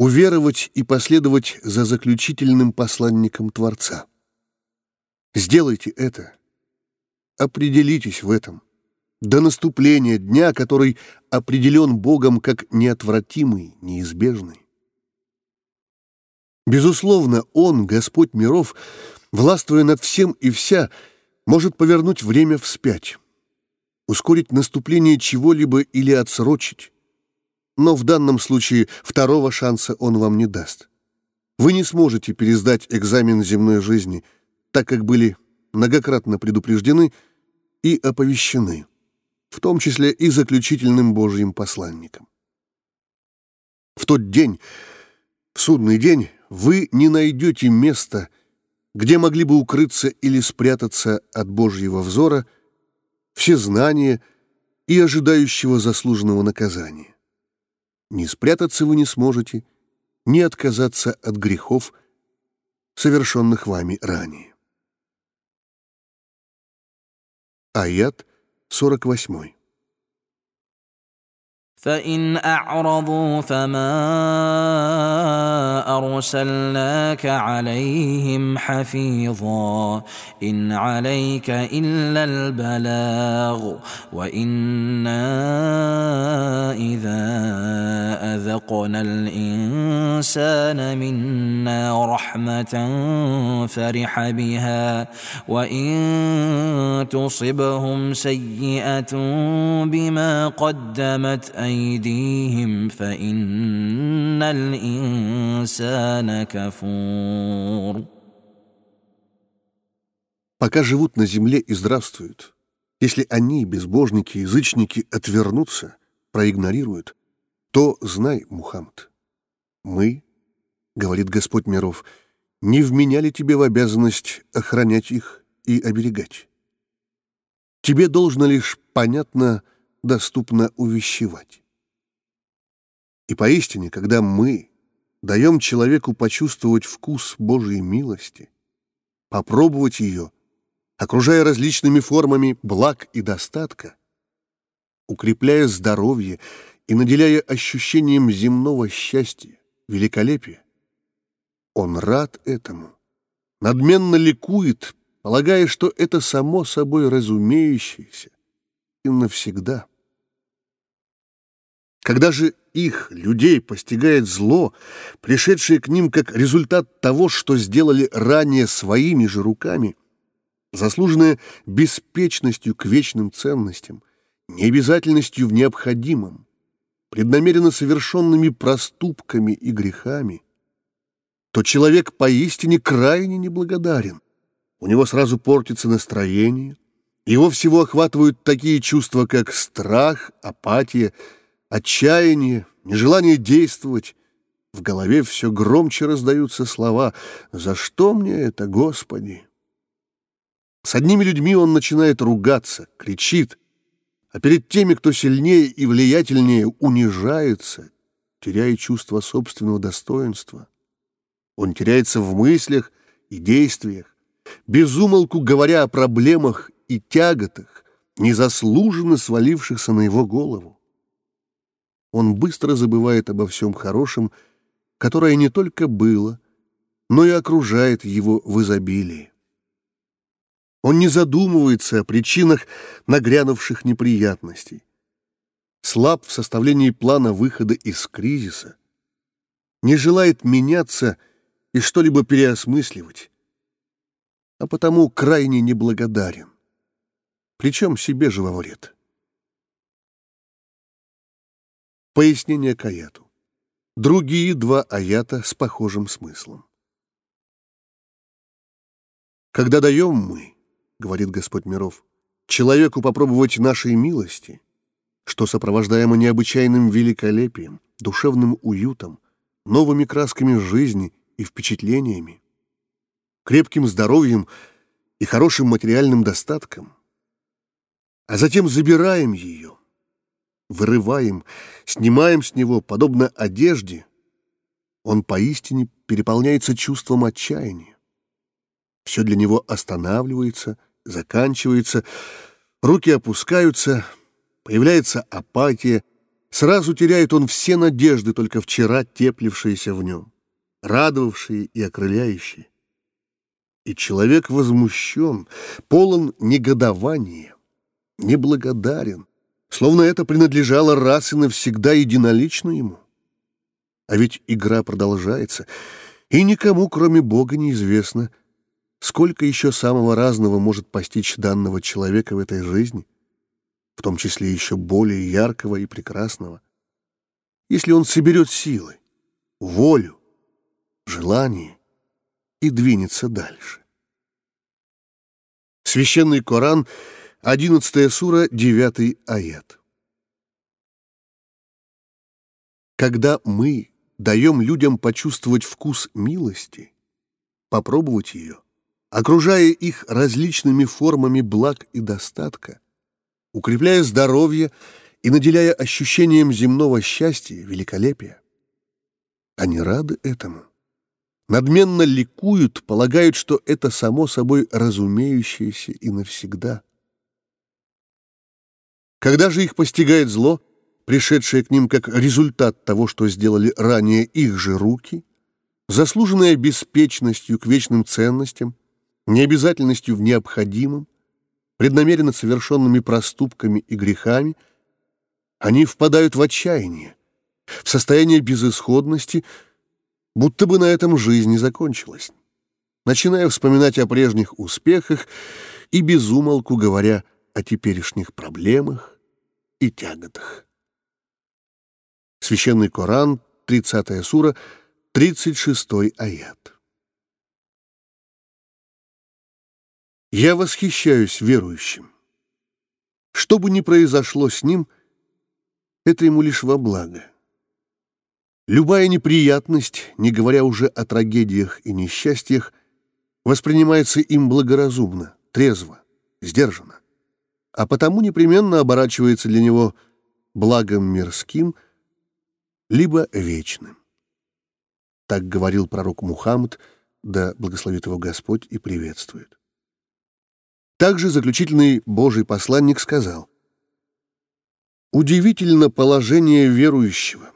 уверовать и последовать за заключительным посланником Творца. Сделайте это. Определитесь в этом. До наступления дня, который определен Богом как неотвратимый, неизбежный. Безусловно, Он, Господь миров, властвуя над всем и вся, может повернуть время вспять, ускорить наступление чего-либо или отсрочить, но в данном случае второго шанса он вам не даст. Вы не сможете пересдать экзамен земной жизни, так как были многократно предупреждены и оповещены, в том числе и заключительным Божьим посланником. В тот день, в судный день, вы не найдете места где могли бы укрыться или спрятаться от Божьего взора все знания и ожидающего заслуженного наказания. Не спрятаться вы не сможете, не отказаться от грехов, совершенных вами ранее. Аят 48. فإن أعرضوا فما أرسلناك عليهم حفيظا إن عليك إلا البلاغ وإنا إذا أذقنا الإنسان منا رحمة فرح بها وإن تصبهم سيئة بما قدمت أيديهم أيديهم فإن الإنسان كفور Пока живут на земле и здравствуют, если они, безбожники, язычники, отвернутся, проигнорируют, то знай, Мухаммад, мы, говорит Господь миров, не вменяли тебе в обязанность охранять их и оберегать. Тебе должно лишь, понятно, доступно увещевать. И поистине, когда мы даем человеку почувствовать вкус Божьей милости, попробовать ее, окружая различными формами благ и достатка, укрепляя здоровье и наделяя ощущением земного счастья, великолепия, он рад этому, надменно ликует, полагая, что это само собой разумеющееся и навсегда. Когда же их, людей, постигает зло, пришедшее к ним как результат того, что сделали ранее своими же руками, заслуженное беспечностью к вечным ценностям, необязательностью в необходимом, преднамеренно совершенными проступками и грехами, то человек поистине крайне неблагодарен. У него сразу портится настроение, его всего охватывают такие чувства, как страх, апатия, отчаяние, нежелание действовать. В голове все громче раздаются слова «За что мне это, Господи?» С одними людьми он начинает ругаться, кричит, а перед теми, кто сильнее и влиятельнее, унижается, теряя чувство собственного достоинства. Он теряется в мыслях и действиях, безумолку говоря о проблемах и тяготах, незаслуженно свалившихся на его голову. Он быстро забывает обо всем хорошем, которое не только было, но и окружает его в изобилии. Он не задумывается о причинах нагрянувших неприятностей, слаб в составлении плана выхода из кризиса, не желает меняться и что-либо переосмысливать, а потому крайне неблагодарен причем себе же во вред. Пояснение к аяту. Другие два аята с похожим смыслом. «Когда даем мы, — говорит Господь миров, — человеку попробовать нашей милости, что сопровождаемо необычайным великолепием, душевным уютом, новыми красками жизни и впечатлениями, крепким здоровьем и хорошим материальным достатком, а затем забираем ее, вырываем, снимаем с него, подобно одежде, он поистине переполняется чувством отчаяния. Все для него останавливается, заканчивается, руки опускаются, появляется апатия, сразу теряет он все надежды, только вчера теплившиеся в нем, радовавшие и окрыляющие. И человек возмущен, полон негодования неблагодарен, словно это принадлежало раз и навсегда единолично ему. А ведь игра продолжается, и никому, кроме Бога, неизвестно, сколько еще самого разного может постичь данного человека в этой жизни, в том числе еще более яркого и прекрасного, если он соберет силы, волю, желание и двинется дальше. Священный Коран — Одиннадцатая сура, девятый аят. Когда мы даем людям почувствовать вкус милости, попробовать ее, окружая их различными формами благ и достатка, укрепляя здоровье и наделяя ощущением земного счастья и великолепия. Они рады этому. Надменно ликуют, полагают, что это само собой разумеющееся и навсегда. Когда же их постигает зло, пришедшее к ним как результат того, что сделали ранее их же руки, заслуженная беспечностью к вечным ценностям, необязательностью в необходимом, преднамеренно совершенными проступками и грехами, они впадают в отчаяние, в состояние безысходности, будто бы на этом жизнь закончилась, начиная вспоминать о прежних успехах и безумолку говоря о теперешних проблемах и тяготах. Священный Коран, 30 сура, 36 аят. Я восхищаюсь верующим. Что бы ни произошло с ним, это ему лишь во благо. Любая неприятность, не говоря уже о трагедиях и несчастьях, воспринимается им благоразумно, трезво, сдержанно, а потому непременно оборачивается для него благом мирским, либо вечным. Так говорил пророк Мухаммад, да благословит его Господь и приветствует. Также заключительный Божий посланник сказал, «Удивительно положение верующего.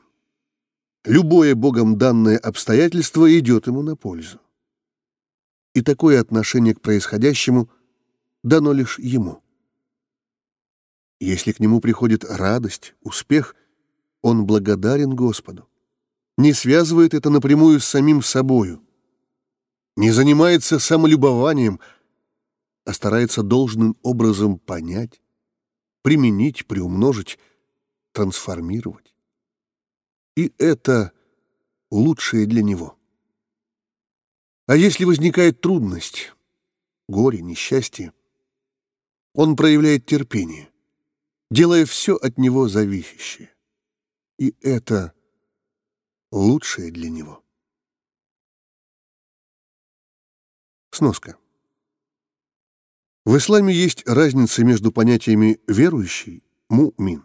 Любое Богом данное обстоятельство идет ему на пользу. И такое отношение к происходящему дано лишь ему. Если к нему приходит радость, успех, он благодарен Господу, не связывает это напрямую с самим собою, не занимается самолюбованием – а старается должным образом понять, применить, приумножить, трансформировать. И это лучшее для него. А если возникает трудность, горе, несчастье, он проявляет терпение, делая все от него зависящее. И это лучшее для него. Сноска. В исламе есть разница между понятиями «верующий» — мумин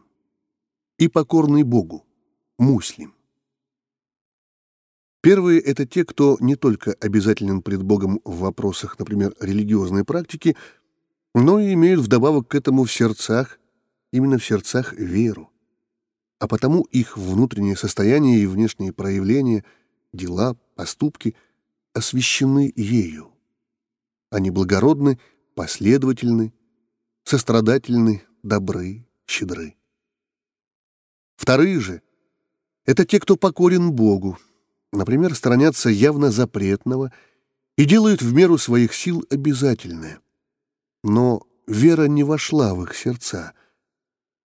и «покорный Богу» — муслим. Первые — это те, кто не только обязателен пред Богом в вопросах, например, религиозной практики, но и имеют вдобавок к этому в сердцах, именно в сердцах веру. А потому их внутреннее состояние и внешние проявления, дела, поступки освящены ею. Они благородны, последовательны, сострадательны, добры, щедры. Вторые же — это те, кто покорен Богу, например, сторонятся явно запретного и делают в меру своих сил обязательное. Но вера не вошла в их сердца,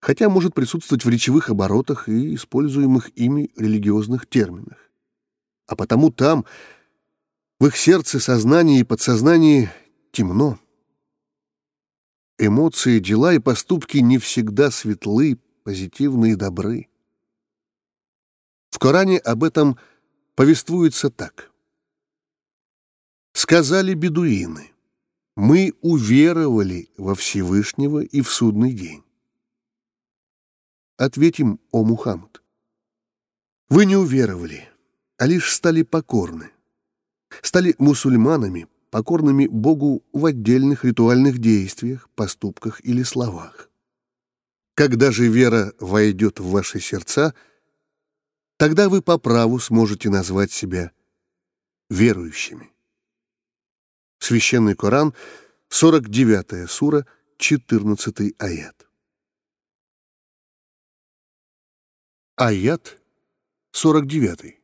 хотя может присутствовать в речевых оборотах и используемых ими религиозных терминах. А потому там, в их сердце, сознании и подсознании темно. Эмоции, дела и поступки не всегда светлы, позитивны и добры. В Коране об этом повествуется так. «Сказали бедуины, мы уверовали во Всевышнего и в судный день». Ответим, о Мухаммад. Вы не уверовали, а лишь стали покорны, стали мусульманами, покорными Богу в отдельных ритуальных действиях, поступках или словах. Когда же вера войдет в ваши сердца, тогда вы по праву сможете назвать себя верующими. Священный Коран, 49 сура, 14 аят. Аят 49.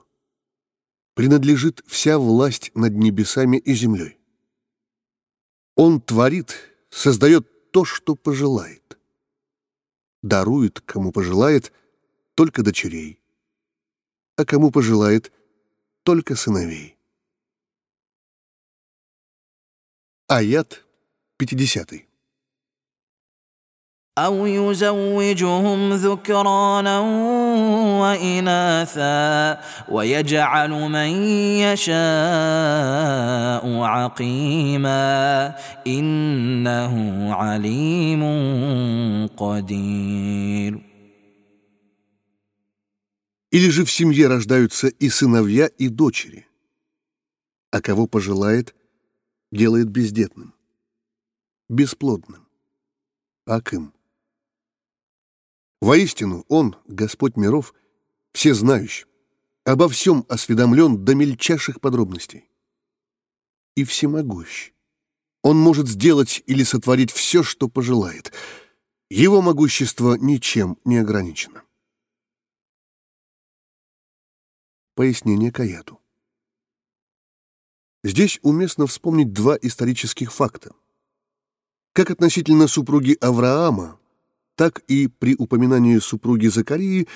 принадлежит вся власть над небесами и землей. Он творит, создает то, что пожелает. Дарует, кому пожелает, только дочерей, а кому пожелает, только сыновей. Аят 50. أو يزوجهم ذكرانا وإناثا ويجعل من يشاء عقيما إنه عليم قدير Или же в семье рождаются и сыновья, и дочери, а кого пожелает, делает бездетным, бесплодным, акым. Воистину, Он, Господь миров, всезнающий, обо всем осведомлен до мельчайших подробностей. И всемогущ. Он может сделать или сотворить все, что пожелает. Его могущество ничем не ограничено. Пояснение Каяту. Здесь уместно вспомнить два исторических факта. Как относительно супруги Авраама, так и при упоминании супруги Закарии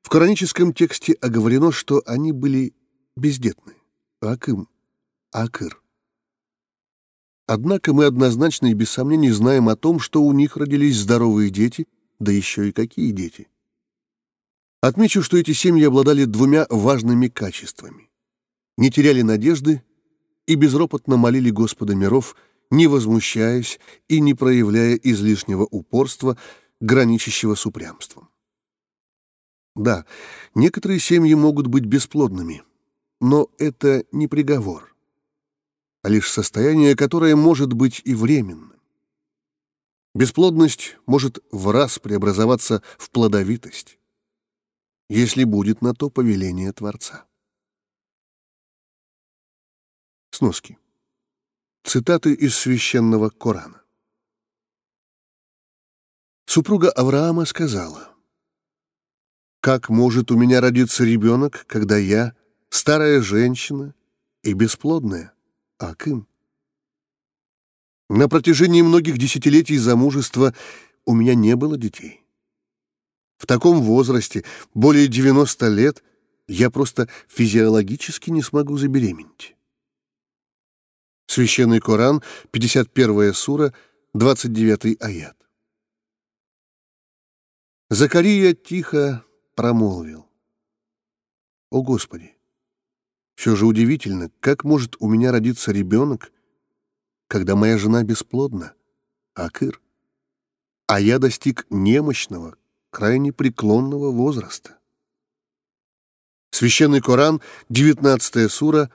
в кораническом тексте оговорено, что они были бездетны. Акым, Акыр. Однако мы однозначно и без сомнений знаем о том, что у них родились здоровые дети, да еще и какие дети. Отмечу, что эти семьи обладали двумя важными качествами. Не теряли надежды и безропотно молили Господа миров, не возмущаясь и не проявляя излишнего упорства, граничащего с упрямством. Да, некоторые семьи могут быть бесплодными, но это не приговор, а лишь состояние, которое может быть и временным. Бесплодность может в раз преобразоваться в плодовитость, если будет на то повеление Творца. Сноски. Цитаты из священного Корана. Супруга Авраама сказала, «Как может у меня родиться ребенок, когда я старая женщина и бесплодная, Акым?» На протяжении многих десятилетий замужества у меня не было детей. В таком возрасте, более 90 лет, я просто физиологически не смогу забеременеть. Священный Коран, 51 сура, 29 аят. Закария тихо промолвил. «О Господи! Все же удивительно, как может у меня родиться ребенок, когда моя жена бесплодна, Акыр, а я достиг немощного, крайне преклонного возраста?» Священный Коран, 19 сура,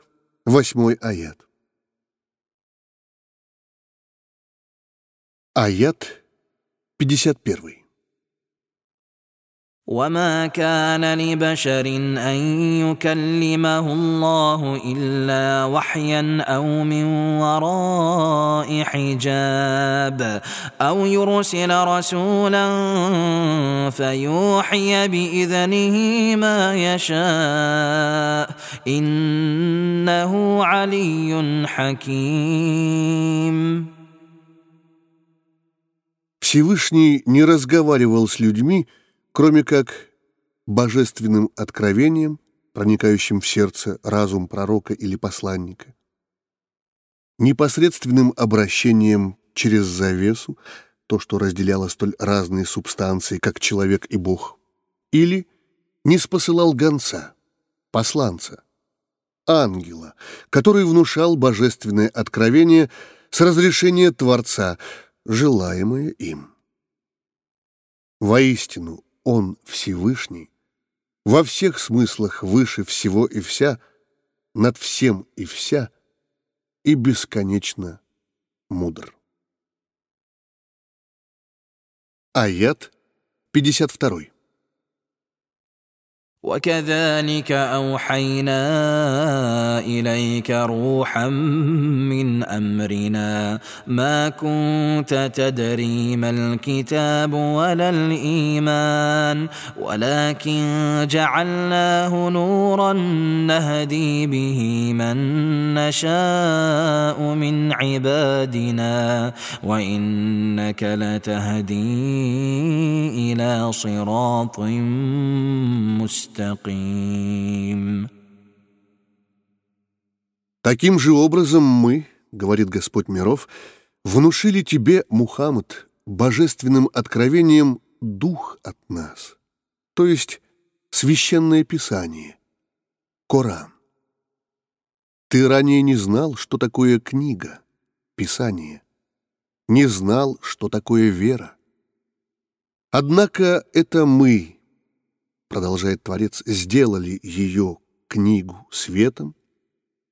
8 аят. Аят 51. وما كان لبشر ان يكلمه الله الا وحيا او من وراء حجاب او يرسل رسولا فيوحي باذنه ما يشاء انه علي حكيم Всевышний не разговаривал с людьми, кроме как божественным откровением, проникающим в сердце разум пророка или посланника, непосредственным обращением через завесу, то, что разделяло столь разные субстанции, как человек и Бог, или не спосылал гонца, посланца, ангела, который внушал божественное откровение с разрешения Творца, желаемое им. Воистину, он Всевышний, во всех смыслах выше всего и вся, над всем и вся, и бесконечно мудр. Аят 52. وكذلك أوحينا إليك روحا من أمرنا. ما كنت تدري ما الكتاب ولا الإيمان ولكن جعلناه نورا نهدي به من نشاء من عبادنا. وإنك لتهدي إلى صراط مستقيم. مستقيم. Таким же образом мы, говорит Господь миров, внушили тебе, Мухаммад, божественным откровением дух от нас, то есть священное писание, Коран. Ты ранее не знал, что такое книга, писание, не знал, что такое вера. Однако это мы, продолжает Творец, сделали ее книгу светом,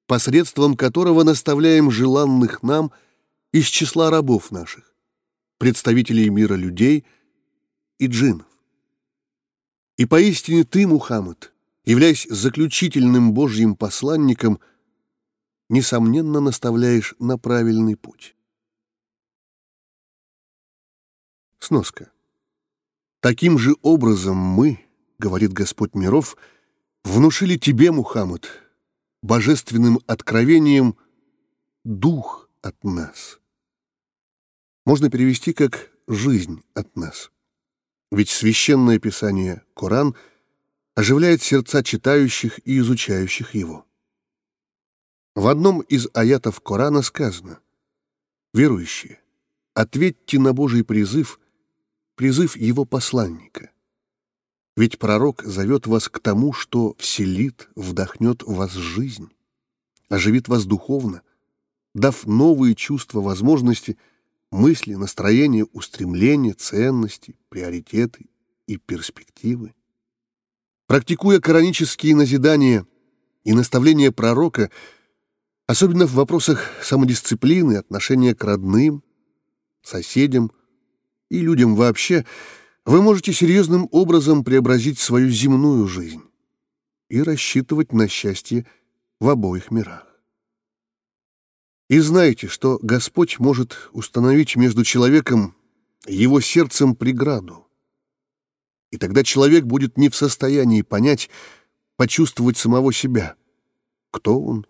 посредством которого наставляем желанных нам из числа рабов наших, представителей мира людей и джиннов. И поистине ты, Мухаммад, являясь заключительным Божьим посланником, несомненно наставляешь на правильный путь. Сноска. Таким же образом мы, говорит Господь миров, внушили тебе, Мухаммад, божественным откровением дух от нас. Можно перевести как «жизнь от нас». Ведь священное писание Коран оживляет сердца читающих и изучающих его. В одном из аятов Корана сказано «Верующие, ответьте на Божий призыв, призыв Его посланника». Ведь пророк зовет вас к тому, что вселит, вдохнет в вас жизнь, оживит вас духовно, дав новые чувства, возможности, мысли, настроения, устремления, ценности, приоритеты и перспективы. Практикуя коранические назидания и наставления пророка, особенно в вопросах самодисциплины, отношения к родным, соседям и людям вообще – вы можете серьезным образом преобразить свою земную жизнь и рассчитывать на счастье в обоих мирах. И знайте, что Господь может установить между человеком и его сердцем преграду. И тогда человек будет не в состоянии понять, почувствовать самого себя. Кто он,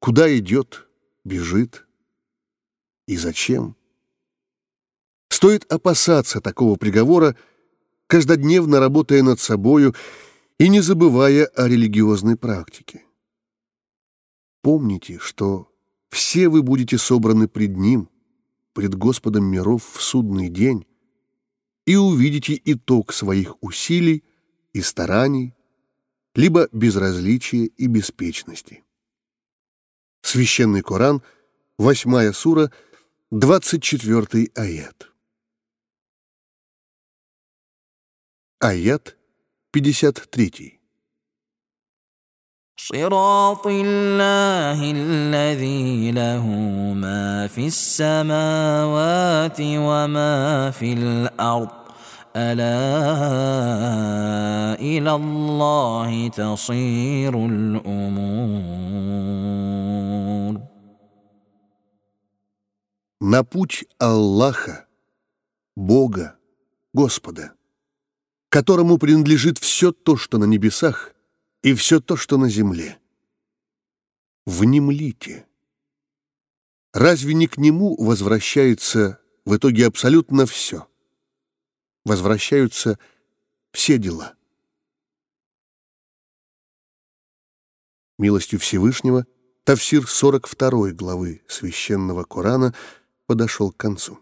куда идет, бежит и зачем. Стоит опасаться такого приговора, каждодневно работая над собою и не забывая о религиозной практике. Помните, что все вы будете собраны пред Ним, пред Господом миров в судный день, и увидите итог своих усилий и стараний, либо безразличия и беспечности. Священный Коран, 8 сура, 24 аят. Аят 53. صراط الله الذي له ما في السماوات وما في الأرض ألا إلى الله تصير الأمور На путь Аллаха, Бога, Господа которому принадлежит все то, что на небесах, и все то, что на земле. Внемлите. Разве не к нему возвращается в итоге абсолютно все? Возвращаются все дела. Милостью Всевышнего Тавсир 42 главы Священного Корана подошел к концу.